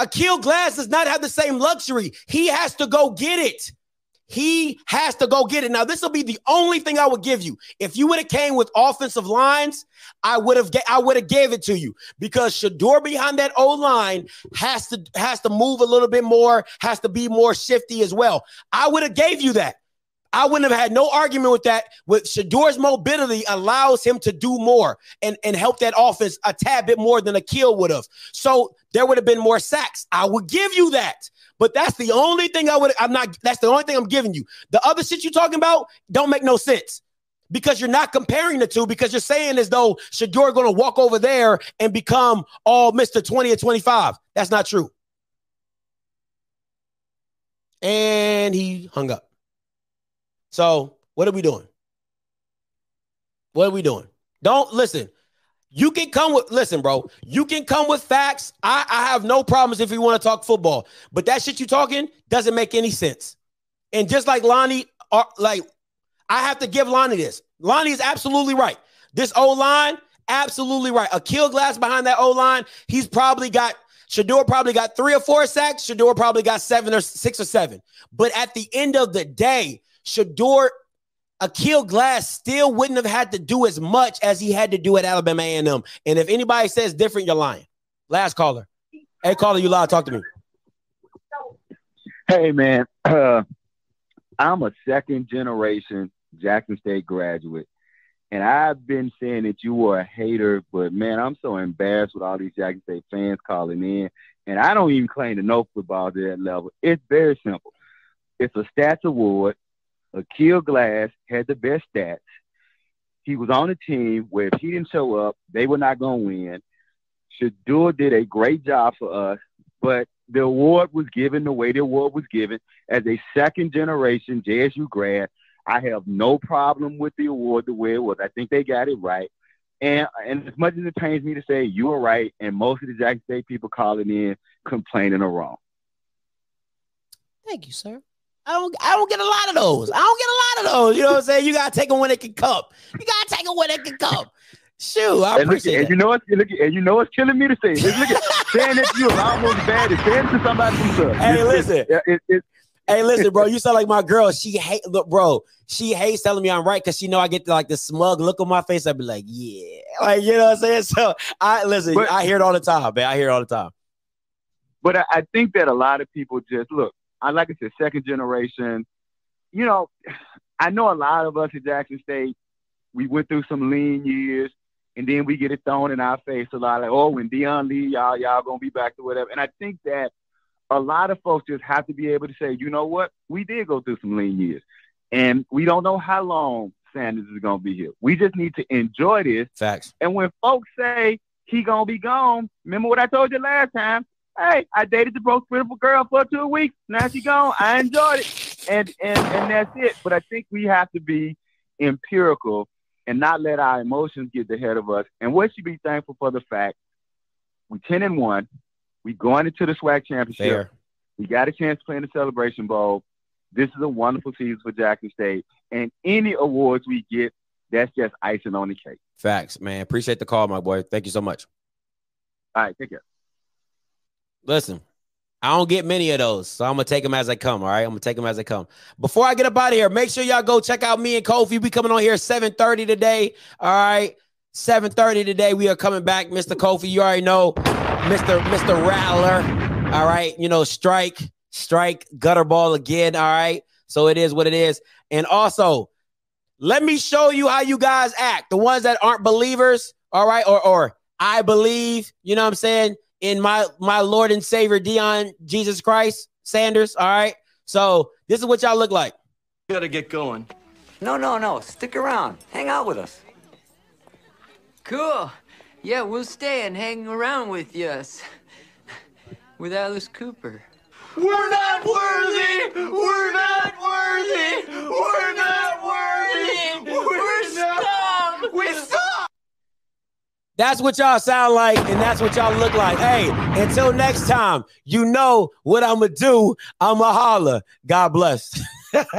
Speaker 2: Aqeel Glass does not have the same luxury. He has to go get it. He has to go get it. Now, this will be the only thing I would give you. If you would have came with offensive lines, I would have I would have gave it to you because Shedeur behind that O line has to has to move a little bit more, has to be more shifty as well. I would have gave you that. I wouldn't have had no argument with that. With Shedeur's mobility allows him to do more and, and help that offense a tad bit more than Aqeel would have. So there would have been more sacks. I would give you that. But that's the only thing I would I'm not that's the only thing I'm giving you. The other shit you're talking about don't make no sense. Because you're not comparing the two, because you're saying as though Shedeur gonna walk over there and become all Mr. 20 or 25. That's not true. And he hung up. So what are we doing? What are we doing? Don't listen. You can come with listen, bro. You can come with facts. I, I have no problems if you want to talk football, but that shit you talking doesn't make any sense. And just like Lonnie, are, uh, like I have to give Lonnie this. Lonnie is absolutely right. This O line, absolutely right. Aqeel Glass behind that O line. He's probably got Shedeur probably got three or four sacks. Shedeur probably got seven or six or seven. But at the end of the day, Shedeur, Aqeel Glass still wouldn't have had to do as much as he had to do at Alabama A&M. And if anybody says different, you're lying. Last caller. Hey, caller, you lie. Talk to me.
Speaker 12: Hey, man. Uh, I'm a second generation Jackson State graduate. And I've been saying that you were a hater, but man, I'm so embarrassed with all these Jackson State fans calling in. And I don't even claim to know football to that level. It's very simple. It's a stats award. Aqeel Glass had the best stats. He was on a team where if he didn't show up, they were not going to win. Shedeur did a great job for us, but the award was given the way the award was given as a second generation JSU grad. I have no problem with the award the way it was. I think they got it right. And and as much as it pains me to say you are right, and most of the Jackson State people calling in complaining are wrong.
Speaker 2: Thank you, sir. I don't I don't get a lot of those. I don't get a lot of those. You know what I'm saying? You gotta take them when it can come. You gotta take them when it can come. Shoot, I
Speaker 12: and
Speaker 2: appreciate
Speaker 12: look, And you know what? Look, and you know what's killing me to say. Look, look at saying that you're almost bad is saying to somebody themselves.
Speaker 2: Hey,
Speaker 12: it's,
Speaker 2: listen.
Speaker 12: It, it, it,
Speaker 2: hey, listen, bro. You sound like my girl. She hate look, bro. She hates telling me I'm right because she know I get like the smug look on my face. I'd be like, yeah, like you know what I'm saying. So I listen. But, I hear it all the time, man. I hear it all the time.
Speaker 12: But I, I think that a lot of people just look. I like I said, second generation you know, I know a lot of us at Jackson State, we went through some lean years, and then we get it thrown in our face a lot, like, oh, when Deion Lee, y'all, y'all gonna be back to whatever. And I think that a lot of folks just have to be able to say, you know what, we did go through some lean years, and we don't know how long Sanders is gonna be here. We just need to enjoy this.
Speaker 2: Facts.
Speaker 12: And when folks say he gonna be gone, remember what I told you last time? Hey, I dated the broke beautiful girl for two weeks. Now she gone. I enjoyed it, and and and that's it. But I think we have to be empirical and not let our emotions get the head of us. And we should be thankful for the fact we ten and one. We going into the SWAC championship.
Speaker 2: Fair.
Speaker 12: We got a chance to play in the Celebration Bowl. This is a wonderful season for Jackson State, and any awards we get, that's just icing on the cake.
Speaker 2: Facts, man. Appreciate the call, my boy. Thank you so much.
Speaker 12: All right, take care.
Speaker 2: Listen, I don't get many of those, so I'm gonna take them as I come. All right, I'm gonna take them as I come. Before I get up out of here, make sure y'all go check out me and Kofi. We coming on here 7:30 today. All right, 7:30 today. We are coming back, Mr. Kofi. You already know, Mr. Mr. Rattler. All right, you know, strike, strike, gutter ball again. All right, so it is what it is. And also, let me show you how you guys act. The ones that aren't believers, all right, or or I believe, you know what I'm saying, in my my Lord and Savior Deion Jesus Christ Sanders. All right. So this is what y'all look like.
Speaker 13: Gotta get going.
Speaker 5: No, no, no. Stick around. Hang out with us. Cool. Yeah, we'll stay and hang around with us. With Alice Cooper.
Speaker 13: We're not worthy! We're not worthy! We're not worthy! We're scum!
Speaker 2: That's what y'all sound like, and that's what y'all look like. Hey, until next time, you know what I'm gonna do. I'm going to holler. God bless.